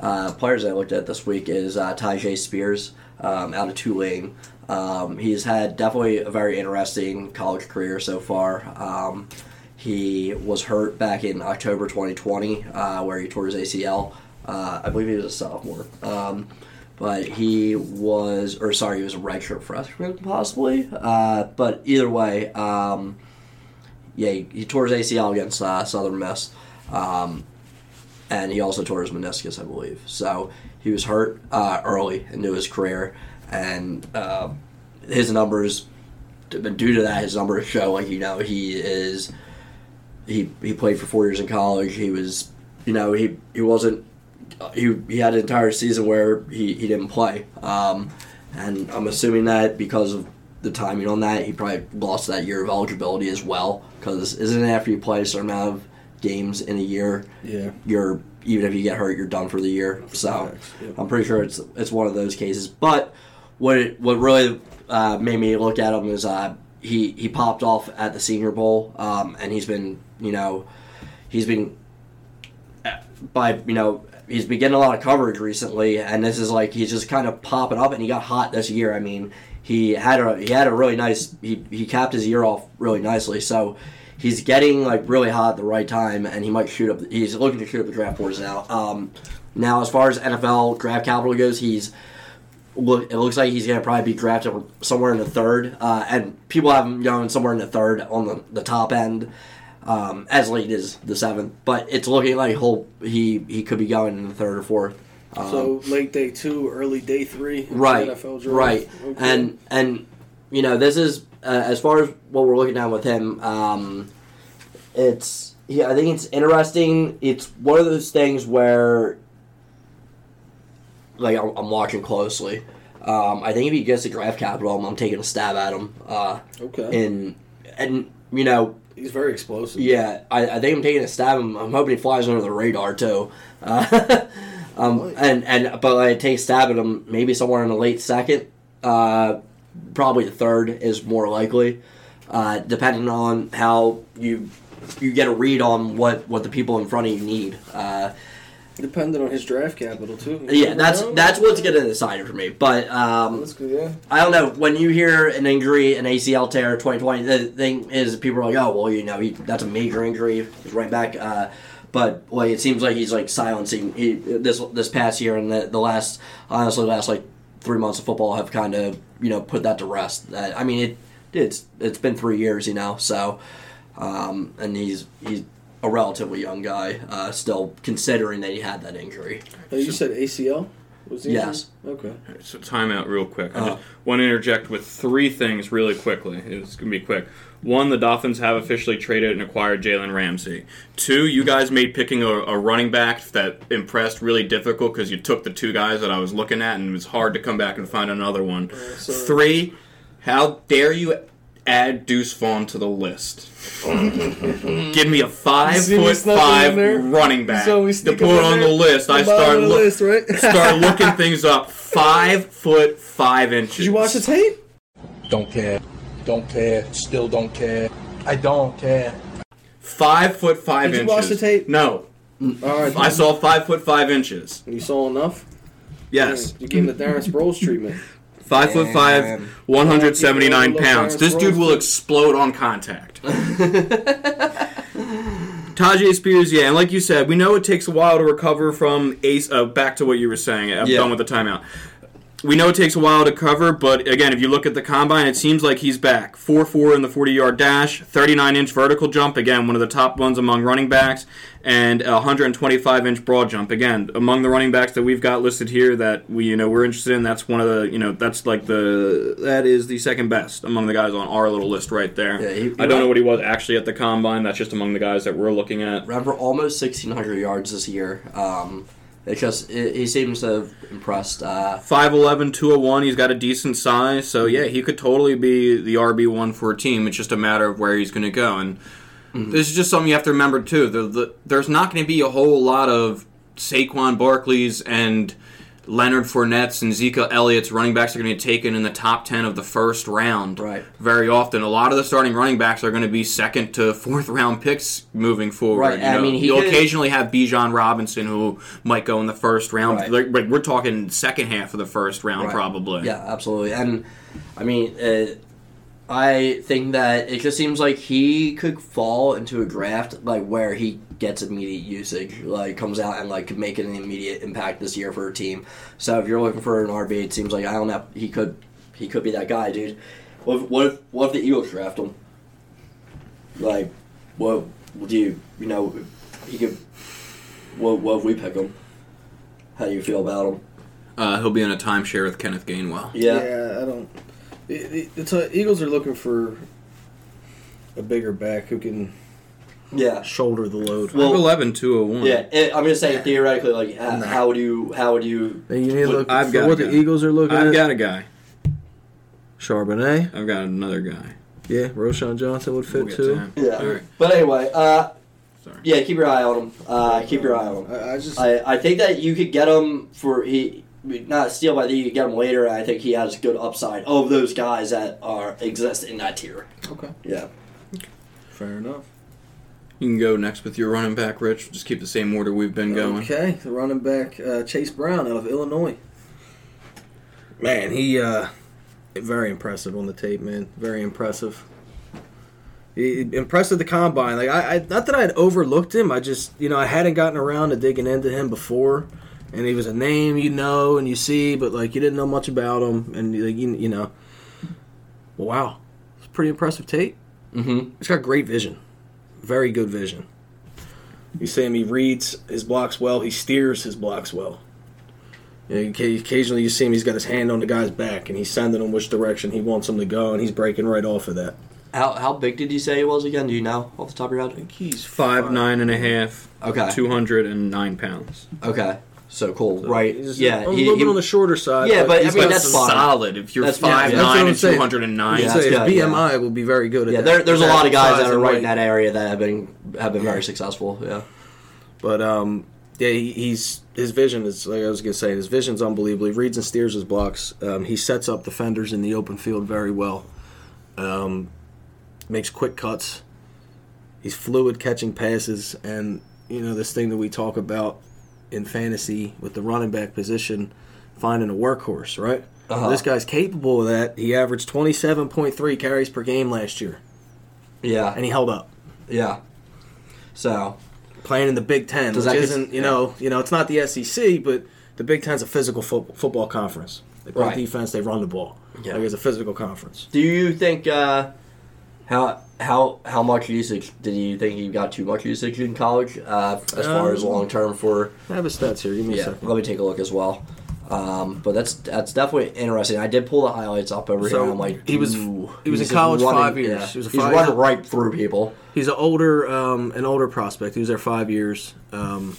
uh, players I looked at this week is uh, Tyjae Spears um, out of Tulane. Um, he's had definitely a very interesting college career so far. Um, he was hurt back in October 2020, uh, where he tore his ACL. Uh, I believe he was a sophomore. Um, but he was, or sorry, he was a redshirt freshman, possibly. Uh, but either way, um, yeah, he, he tore his ACL against uh, Southern Miss, um, and he also tore his meniscus, I believe. So he was hurt uh, early into his career, and uh, his numbers, due to that, his numbers show like you know he is. He he played for four years in college. He was, you know, he he wasn't he he had an entire season where he, he didn't play. Um, and I'm assuming that because of the timing on that, he probably lost that year of eligibility as well. Because isn't it after you play a certain amount of games in a year, Yeah. you're even if you get hurt, you're done for the year. So yep. I'm pretty sure it's it's one of those cases. But what it, what really uh, made me look at him is uh, he he popped off at the Senior Bowl, um, and he's been you know he's been by you know he's been getting a lot of coverage recently, and this is like he's just kind of popping up, and he got hot this year. I mean, he had a he had a really nice he he capped his year off really nicely. So he's getting like really hot at the right time, and he might shoot up. He's looking to shoot up the draft boards now. Um, now as far as NFL draft capital goes, he's look. It looks like he's gonna probably be drafted somewhere in the third, uh, and people have him going somewhere in the third on the, the top end um, as late as the seventh. But it's looking like he'll he he could be going in the third or fourth. Um, So late day two, early day three. right, NFL draft. right, Okay. and and you know this is uh, as far as what we're looking at with him. Um, it's yeah, I think it's interesting. It's one of those things where like I'm, I'm watching closely. Um, I think if he gets the draft capital, I'm, I'm taking a stab at him. Uh, okay. and and you know He's very explosive. yeah, I, I think I'm taking a stab. I'm, I'm hoping he flies under the radar too. Uh, <laughs> um, and and but I take a stab at him maybe somewhere in the late second. Uh, probably the third is more likely, uh, depending on how you you get a read on what what the people in front of you need. Uh, Depending on his draft capital too. You yeah, that's know. that's what's gonna decide it for me. But um, good. Yeah. I don't know. When you hear an injury, an ACL tear, 2020, the thing is, people are like, "Oh, well, you know, he, that's a major injury. He's right back." Uh, but like, it seems like he's like silencing he, this this past year and the, the last, honestly, last like three months of football have kind of you know put that to rest. That I mean, it it's it's been three years, you know, so um, and he's he's a relatively young guy, uh, still considering that he had that injury. Oh, you said ACL. Was the injury? Yes. Okay. So time out real quick. I Uh-huh. just want to interject with three things really quickly. It's going to be quick. One, the Dolphins have officially traded and acquired Jalen Ramsey. Two, you guys made picking a, a running back that impressed really difficult because you took the two guys that I was looking at and it was hard to come back and find another one. so- Three, how dare you add Deuce Vaughn to the list? Give me a five foot snuck him in five running back So we to put on there? the list. I The start of the look- list, right? <laughs> start looking things up. Five <laughs> foot five inches. Did you watch the tape? Don't care. Don't care. Still don't care. I don't care. Five foot five Did you watch the tape? No. All right, I saw five foot five inches. you saw enough. Yes, you gave him the Darren Sproles treatment. Five foot five, 179 pounds. This dude will explode on contact. <laughs> Tyjae Spears, yeah, and like you said, we know it takes a while to recover from ace. Uh, back to what you were saying. I'm Yeah. done with the timeout. We know it takes a while to cover, but again, if you look at the combine, it seems like he's back. 4 4 in the 40 yard dash, 39 inch vertical jump, again, one of the top ones among running backs, and 125 inch broad jump. Again, among the running backs that we've got listed here that we, you know, we're interested in, that's one of the, you know, that's like the, that is the second best among the guys on our little list right there. Yeah, he- I don't know what he was actually at the combine, that's just among the guys that we're looking at. Ran for almost 1,600 yards this year. Um, it's just it, he seems to have impressed. Uh, 5'11", 201, he's got a decent size, so yeah, he could totally be the RB1 for a team. It's just a matter of where he's going to go. And this is just something you have to remember, too. The, the, there's not going to be a whole lot of Saquon Barkley's and Leonard Fournette's and Zeke Elliott's running backs are going to be taken in the top 10 of the first round Right. very often. A lot of the starting running backs are going to be second to fourth round picks moving forward. Right, you I know. mean, he You'll could- occasionally have Bijan Robinson who might go in the first round. Right. Like, like, we're talking second half of the first round, Right. probably. Yeah, absolutely. And I mean, uh, I think that it just seems like he could fall into a draft like where he gets immediate usage, like comes out and like could make an immediate impact this year for a team. So if you're looking for an RB, it seems like I don't know. He could, he could be that guy, dude. What if, what if, what if the Eagles draft him? Like, what do you, you know, he could. What, what if we pick him? How do you feel about him? Uh, he'll be in a timeshare with Kenneth Gainwell. Yeah, I don't. It, it, it's a, Eagles are looking for a bigger back who can Yeah. shoulder the load. Well- 5'11", 201. Yeah, it, I'm just saying theoretically, like how, how would you how would you? You need to look I've for got what a the guy. Eagles are looking I've at. got a guy. Charbonnet. I've got another guy. Yeah, Roschon Johnson would fit We'll get too. to him. Yeah. All right. But anyway, uh, Sorry. yeah, keep your eye on him. Uh, keep your eye on him. I, I just I, I think that you could get him for he not steal by the you get him later. And I think he has good upside of those guys that are exist in that tier. okay. Yeah. Fair enough. You can go next with your running back, Rich. Just keep the same order we've been going. Okay, the running back uh, Chase Brown out of Illinois. Man, he uh, very impressive on the tape, man. Very impressive. He, impressive the combine. Like I, I, not that I had overlooked him. I just, you know, I hadn't gotten around to digging into him before, and he was a name you know and you see, but like you didn't know much about him, and like you, you know, well, wow, it's pretty impressive tape. Mm-hmm. He's got great vision, very good vision. You see him; he reads his blocks well. He steers his blocks well. You know, occasionally, you see him; he's got his hand on the guy's back, and he's sending him which direction he wants him to go, and he's breaking right off of that. How how big did you say he was again? Do you know off the top of your head? He's Five nine and a half. Okay. Two hundred and nine pounds. Okay. So cool. right. He's yeah. a he- little he- bit on the shorter side. Yeah, but I mean, that's some- fine. Solid. If you're That's- five yeah, nine I'm and saying. two hundred and nine. Yeah, I'd that's say his good, yeah. BMI will be very good at yeah, that. there, there's a lot of guys that are right in that area that have been have been very successful. Yeah. But um, yeah, he, he's his vision is like I was gonna say. His vision's unbelievable. He reads and steers his blocks. Um, he sets up defenders in the open field very well. Um, makes quick cuts. He's fluid catching passes, and you know this thing that we talk about in fantasy with the running back position, finding a workhorse, right? Uh-huh. This guy's capable of that. He averaged twenty seven point three carries per game last year, Yeah. and he held up. Yeah. So playing in the Big Ten, which that- isn't you know you know it's not the SEC, but the Big Ten's a physical fo- football conference. They play Right. defense, they run the ball. Yeah. Like it's a physical conference. Do you think uh, how how how much usage did you think he got too much usage in college uh, as far as Um, long term for? I have his stats here. Give me a Yeah, second. let me take a look as well. Um, but that's that's definitely interesting. I did pull the highlights up over So, here. I'm like, he was- he was in college running- five years. yeah. He was a he's five- running right through people. He's an older um, an older prospect. He was there five years. Um,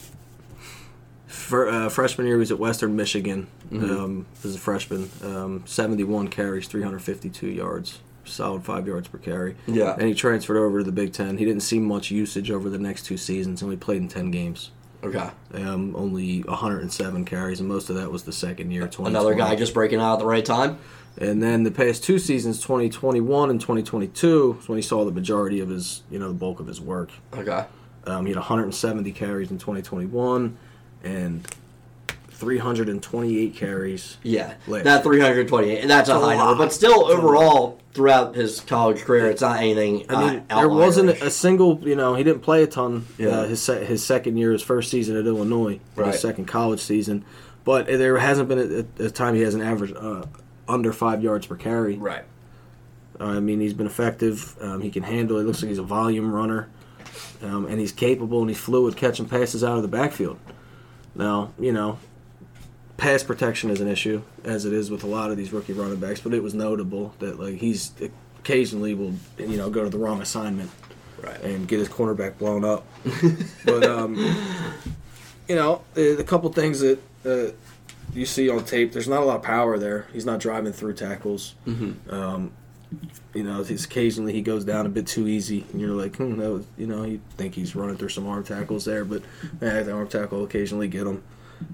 for, uh, freshman year, he was at Western Michigan Mm-hmm. um, as a freshman. Um, Seventy one carries, three hundred fifty two yards, solid five yards per carry. Yeah. and he transferred over to the Big Ten. He didn't see much usage over the next two seasons, and we played in ten games. Okay, Um, only 107 carries, and most of that was the second year. 2020. another guy just breaking out at the right time. And then the past two seasons, 2021 and 2022, is when he saw the majority of his, you know, the bulk of his work. Okay, Um, he had 170 carries in 2021 and 328 carries. Yeah, Last that 328. and That's a high number, but still overall throughout his college career, it's not anything. I mean, uh, there wasn't a single. You know, he didn't play a ton. Yeah. Uh, his his second year, his first season at Illinois, Right. his second college season, but there hasn't been a, a time he hasn't averaged uh, under five yards per carry. right. Uh, I mean, he's been effective. Um, he can handle. It looks like he's a volume runner, um, and he's capable and he's fluid catching passes out of the backfield. Now, you know, pass protection is an issue, as it is with a lot of these rookie running backs. But it was notable that like he's occasionally will you know go to the wrong assignment Right. and get his cornerback blown up. <laughs> but um, you know, the, the couple things that uh, you see on tape, there's not a lot of power there. He's not driving through tackles. Um, you know, he's occasionally he goes down a bit too easy, and you're like, hmm, that was, you know, you think he's running through some arm tackles there, but eh, the arm tackle will occasionally get him.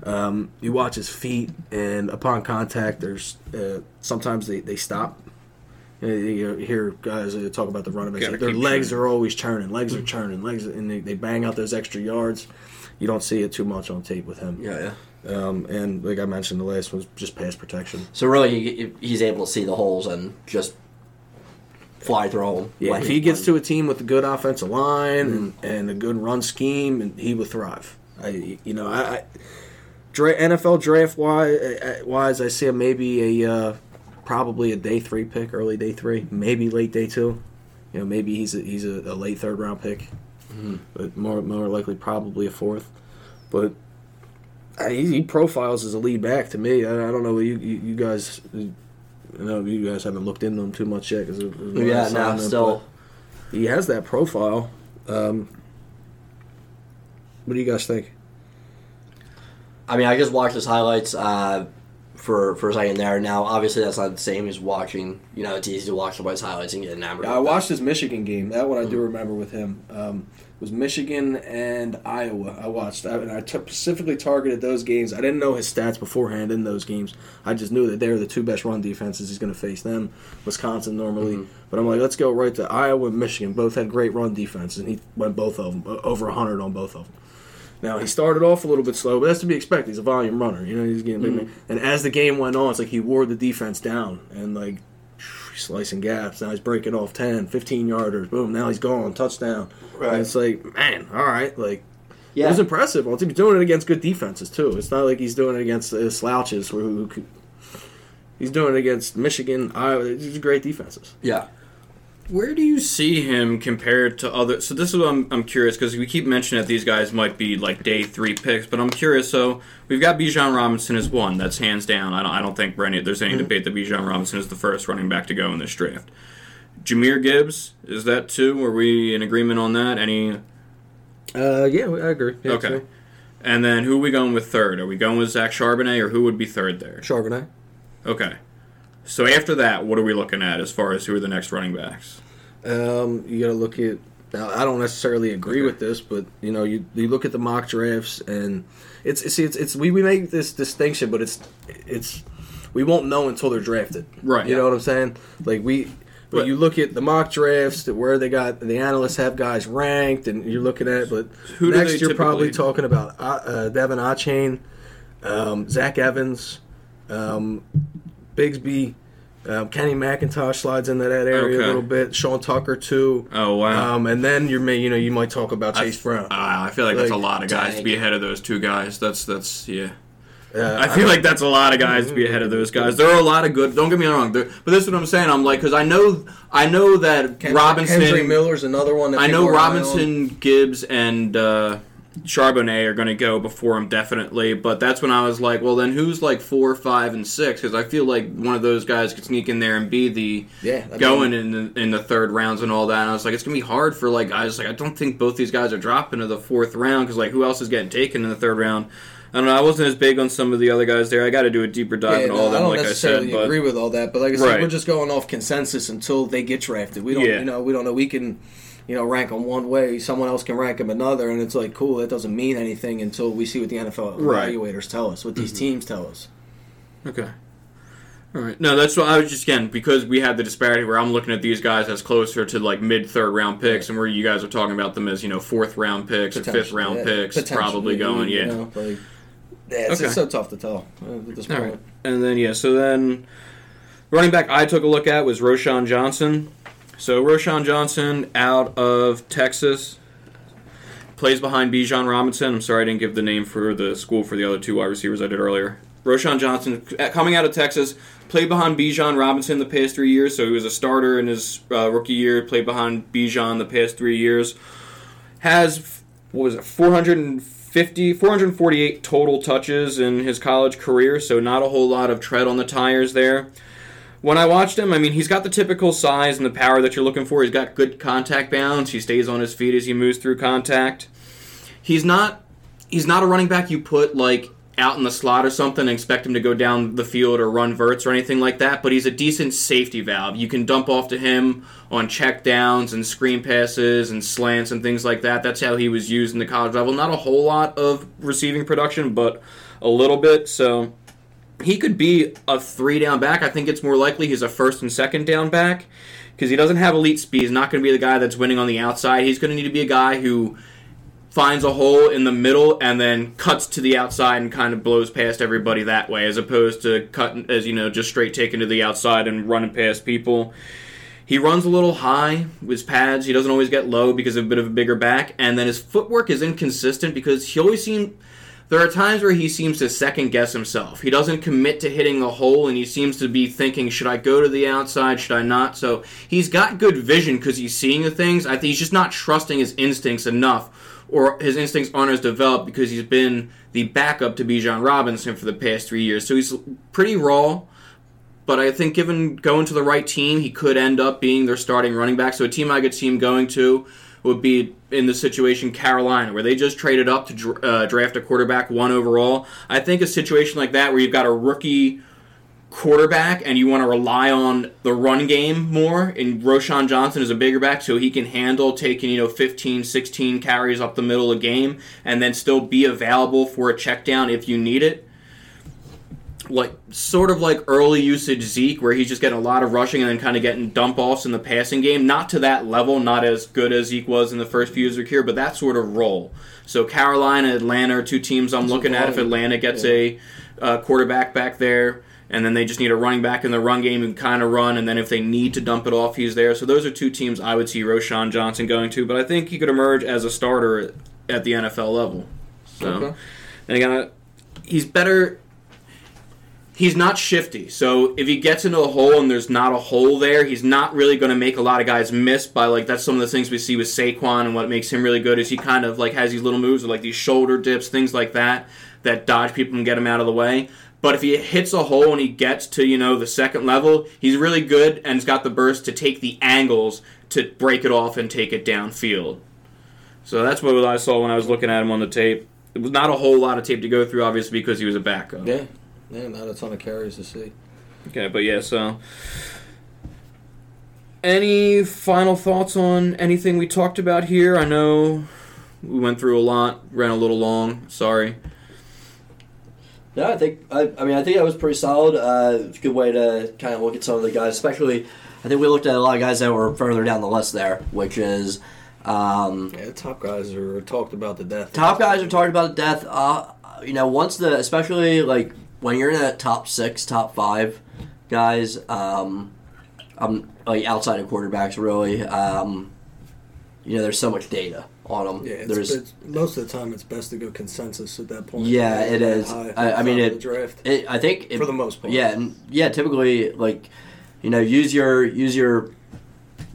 Um, you watch his feet, and upon contact, there's uh, sometimes they, they stop. You, hear guys uh, talk about the running backs. Their legs churning. are always churning. Legs are churning. Legs, and they, they bang out those extra yards. You don't see it too much on tape with him. Yeah, yeah. Um, and like I mentioned, the last was just pass protection. So really, he, he's able to see the holes and just fly through them. Yeah, if he gets to a team with a good offensive line and, and a good run scheme, and he will thrive. I, you know, I, I dra- NFL draft wise, wise, I see him maybe a uh, probably a day three pick, early day three, maybe late day two. You know, maybe he's a, he's a, a late third round pick, but more more likely probably a fourth. But I, he, he profiles as a lead back to me. I, I don't know you, you you guys. I know you guys haven't looked into him too much yet because yeah, now still. he has that profile. Um, what do you guys think? I mean, I just watched his highlights uh, for for a second there. Now, obviously, that's not the same as watching. You know, it's easy to watch somebody's highlights and get enamored. I watched his Michigan game. That one I do remember with him. Um, was Michigan and Iowa. I watched, I, and I t- specifically targeted those games. I didn't know his stats beforehand in those games. I just knew that they were the two best run defenses he's going to face. Them, Wisconsin normally, but I'm like, let's go right to Iowa and Michigan. Both had great run defenses, and he went both of them over 100 on both of them. Now he started off a little bit slow, but that's to be expected. He's a volume runner, you know. He's getting big, and as the game went on, it's like he wore the defense down and like slicing gaps. Now he's breaking off 10, 15 yarders. Boom! Now he's gone, touchdown. Right. And it's like, man, all right, like Yeah. it was impressive. Well, he's doing it against good defenses too. It's not like he's doing it against uh, slouches who, who could. He's doing it against Michigan, Iowa. These are great defenses. Yeah. Where do you see him compared to other? So this is what I'm, I'm curious because we keep mentioning that these guys might be like day three picks, but I'm curious. So we've got Bijan Robinson as one. That's hands down. I don't I don't think Rennie, there's any debate that Bijan Robinson is the first running back to go in this draft. Jahmyr Gibbs is that two? Are we in agreement on that? Any? Uh, yeah, I agree. Yeah, Okay. And then who are we going with third? Are we going with Zach Charbonnet or who would be third there? Charbonnet. Okay. So after that, what are we looking at as far as who are the next running backs? Um, you got to look at. Now, I don't necessarily agree with this, but you know, you you look at the mock drafts, and it's it's it's, it's we, we make this distinction, but it's it's we won't know until they're drafted, Right. You know what I'm saying? Like we. But But- you look at the mock drafts that where they got the analysts have guys ranked, and you're looking at. But Who next you're probably talking about uh, Devon Achane, um, Zach Evans, um, Bigsby, um, Kenny McIntosh slides into that area Okay. a little bit. Sean Tucker too. Oh wow. Um, and then you may you know you might talk about Chase Brown. Uh, I feel like, that's a lot of guys to be ahead of those two guys. That's that's yeah. Uh, I feel like that's a lot of guys to be ahead of those guys. There are a lot of good. Don't get me wrong, there, but this is what I'm saying. I'm like because I know I know that Ken- Robinson. Kendre Miller's another one. That I know people are high on. Robinson, Gibbs, and uh, Charbonnet are going to go before him definitely. But that's when I was like, well, then who's like four, five, and six? Because I feel like one of those guys could sneak in there and be the Yeah, going mean- in the, in the third rounds and all that. And I was like, it's going to be hard for like guys. Like I don't think both these guys are dropping to the fourth round because like who else is getting taken in the third round? I don't know. I wasn't as big on some of the other guys there. I got to do a deeper dive Yeah, in all of I don't like I necessarily said. But agree with all that, but like I said, Right. we're just going off consensus until they get drafted. We don't, Yeah. you know, we don't know. We can, you know, rank them one way. Someone else can rank them another, and it's like cool. That doesn't mean anything until we see what the NFL Right. Mm-hmm. evaluators tell us, what these teams tell us. Okay. All right. No, that's what I was just again because we had the disparity where I'm looking at these guys as closer to like mid third round picks, and where you guys are talking about them as you know fourth round picks or fifth round yeah. picks, probably going. you Yeah. know, like, yeah, it's, Okay. so tough to tell at this point. right. And then yeah, so then running back I took a look at was Roschon Johnson. So Roschon Johnson out of Texas plays behind Bijan Robinson. I'm sorry I didn't give the name for the school for the other two wide receivers I did earlier. Roschon Johnson uh, coming out of Texas played behind Bijan Robinson the past three years. So he was a starter in his uh, rookie year. Played behind Bijan the past three years. Has what was it 450 448 total touches in his college career so not a whole lot of tread on the tires there when i watched him i mean he's got the typical size and the power that you're looking for he's got good contact balance he stays on his feet as he moves through contact he's not he's not a running back you put like out in the slot or something and expect him to go down the field or run verts or anything like that, but he's a decent safety valve. You can dump off to him on check downs and screen passes and slants and things like that. That's how he was used in the college level. Not a whole lot of receiving production, but a little bit. So he could be a three down back. I think it's more likely he's a first and second down back because he doesn't have elite speed. He's not going to be the guy that's winning on the outside. He's going to need to be a guy who finds a hole in the middle and then cuts to the outside and kind of blows past everybody that way, as opposed to cutting as you know just straight taking to the outside and running past people. He runs a little high with pads. He doesn't always get low because of a bit of a bigger back, and then his footwork is inconsistent because he always seems. There are times where he seems to second guess himself. He doesn't commit to hitting the hole, and he seems to be thinking, "Should I go to the outside? Should I not?" So he's got good vision because he's seeing the things. I think he's just not trusting his instincts enough or his instincts aren't as developed because he's been the backup to Bijan Robinson for the past three years. So he's pretty raw, but I think given going to the right team, he could end up being their starting running back. So a team I could see him going to would be in the situation Carolina, where they just traded up to uh, draft a quarterback one overall. I think a situation like that where you've got a rookie quarterback and you want to rely on the run game more and Roschon Johnson is a bigger back so he can handle taking you know 15 16 carries up the middle of the game and then still be available for a check down if you need it like sort of like early usage Zeke where he's just getting a lot of rushing and then kind of getting dump offs in the passing game not to that level not as good as Zeke was in the first few years of career but that sort of role so Carolina Atlanta are two teams I'm looking at if Atlanta gets a uh, quarterback back there and then they just need a running back in the run game and kind of run, and then if they need to dump it off, he's there. So those are two teams I would see Roschon Johnson going to, but I think he could emerge as a starter at the NFL level. So, Okay. and again, he's better. He's not shifty, so if he gets into a hole and there's not a hole there, he's not really going to make a lot of guys miss. By like that's some of the things we see with Saquon, and what makes him really good is he kind of like has these little moves, or like these shoulder dips, things like that, that dodge people and get him out of the way. But if he hits a hole and he gets to, you know, the second level, he's really good and he's got the burst to take the angles to break it off and take it downfield. So that's what I saw when I was looking at him on the tape. It was not a whole lot of tape to go through, obviously, because he was a backup. Yeah, yeah, not a ton of carries to see. Okay, but yeah, so. Any final thoughts on anything we talked about here? I know we went through a lot, ran a little long. Sorry. No, I think I, I mean I think that was pretty solid. Uh, it's a good way to kind of look at some of the guys, especially I think we looked at a lot of guys that were further down the list there, which is um, Yeah, the top guys are talked about to death. top guys are talked about the death. Uh, you know, once the especially like when you're in that top six, top five guys, um, um, like outside of quarterbacks, really, um, you know, there's so much data on them. Yeah, it's, there's it's, most of the time it's best to go consensus at that point. Yeah, it is. High, I- I mean, it- draft. It, I think it, For the most part. Yeah, and yeah. Typically, like you know, use your use your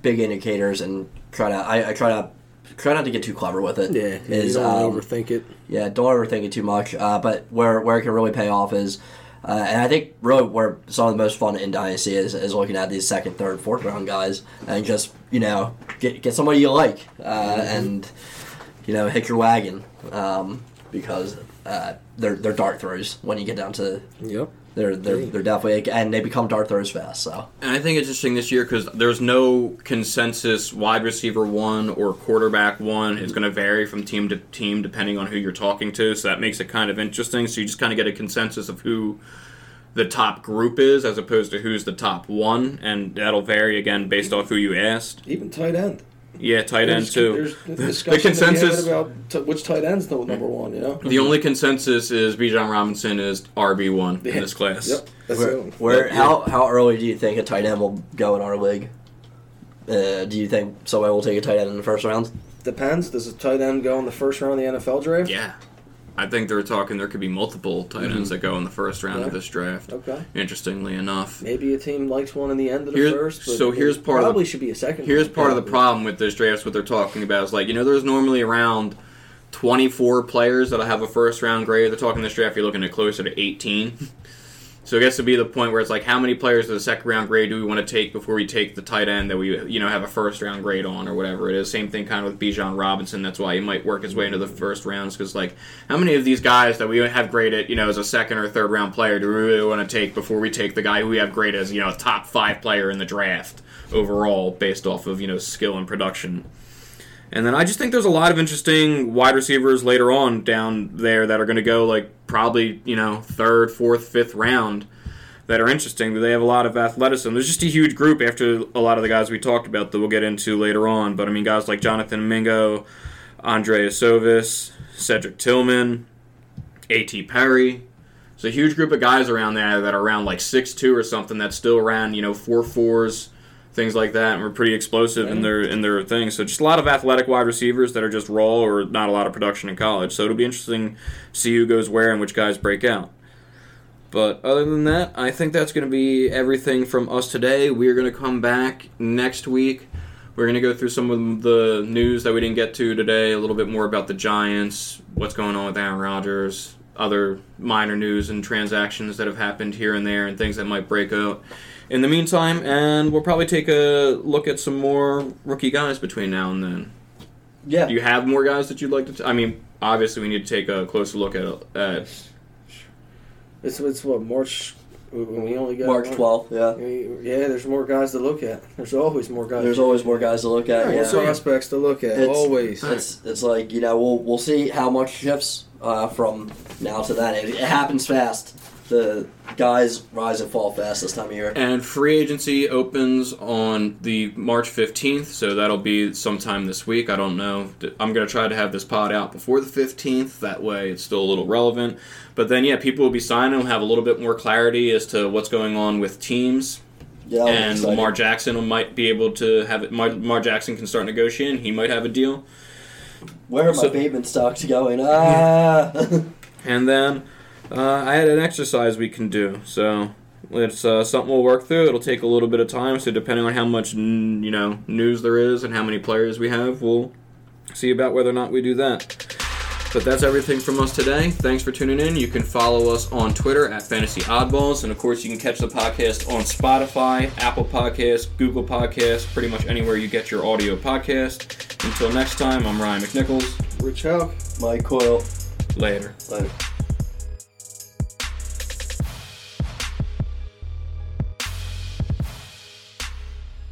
big indicators and try to. I, I try to try not to get too clever with it. yeah, you is don't um, overthink it. yeah, don't overthink it too much. Uh, but where where it can really pay off is. Uh, and I think really where some of the most fun in Dynasty is, is looking at these second, third, fourth round guys and just you know get get somebody you like uh, Mm-hmm. and you know hit your wagon um, because uh, they're they're dart throws when you get down to Yep. They're they're, they're definitely and they become dart throws fast. So And I think it's interesting this year because there's no consensus wide receiver one or quarterback one. It's going to vary from team to team depending on who you're talking to. So that makes it kind of interesting. So you just kind of get a consensus of who the top group is as opposed to who's the top one, and that'll vary again based off who you asked. Even tight end. Yeah, tight end too. There's The, the to be had consensus, about t- which tight end's the number one. You know. the only consensus is Bijan Robinson is RB one in this class. Yep. That's Where, the where Yeah. how how early do you think a tight end will go in our league? Uh, do you think somebody will take a tight end in the first round? Depends. Does a tight end go in the first round of the NFL draft? Yeah. I think they're talking there could be multiple tight ends that go in the first round of Mm-hmm. This draft. Okay. Interestingly enough. Maybe a team likes one in the end of the first. So here's part of the- probably should be a second. Here's part of the problem with this draft. What they're talking about is like you know there's normally around 24 players that'll have a first round grade. They're talking this draft. You're looking at closer to 18. <laughs> So it gets to be the point where it's like how many players of the second round grade do we want to take before we take the tight end that we you know have a first round grade on or whatever it is. Same thing kind of with Bijan Robinson. That's why he might work his way into the first rounds because like how many of these guys that we have graded you know as a second or third round player do we really want to take before we take the guy who we have graded as you know a top five player in the draft overall based off of you know skill and production. And then I just think there's a lot of interesting wide receivers later on down there that are going to go like probably you know third, fourth, fifth round that are interesting. They have a lot of athleticism. There's just a huge group after a lot of the guys we talked about that we'll get into later on. But I mean guys like Jonathan Mingo, Andrei Iosivas, Cedric Tillman, A.T. Perry. It's a huge group of guys around there that are around like six two or something that's still around you know four fours things like that, and were pretty explosive in their in their things. So just a lot of athletic wide receivers that are just raw or not a lot of production in college. So it'll be interesting to see who goes where and which guys break out. But other than that, I think that's going to be everything from us today. We're going to come back next week. We're going to go through some of the news that we didn't get to today, a little bit more about the Giants, what's going on with Aaron Rodgers, other minor news and transactions that have happened here and there, and things that might break out in the meantime. And we'll probably take a look at some more rookie guys between now and then. Yeah. Do you have more guys that you'd like to? T- I mean, obviously, we need to take a closer look at at It's it's what March. When we only got March 12th, yeah. Yeah, there's more guys to look at. There's always more guys. There's always more guys to look at. more Yeah. prospects to look at. It's- always. It's it's like you know we'll we'll see how much shifts uh, from now to then. It, it happens fast. The guys rise and fall fast this time of year. And free agency opens on the March 15th, so that'll be sometime this week. I don't know. I'm going to try to have this pod out before the 15th. That way it's still a little relevant. But then, yeah, people will be signing, We'll have a little bit more clarity as to what's going on with teams. Yeah, and excited. Lamar Jackson might be able to have it. Lamar Lamar Jackson can start negotiating. He might have a deal. Where are my Bateman stocks going? Ah. <laughs> And then uh, I had an exercise we can do. So it's uh, something we'll work through. It'll take a little bit of time. So depending on how much n- you know news there is and how many players we have, we'll see about whether or not we do that. But that's everything from us today. Thanks for tuning in. You can follow us on Twitter at Fantasy Oddballs, and of course, you can catch the podcast on Spotify, Apple Podcasts, Google Podcasts, pretty much anywhere you get your audio podcast. Until next time, I'm Ryan McNichols. Rich Houck. Mike Coyle. Later. Later.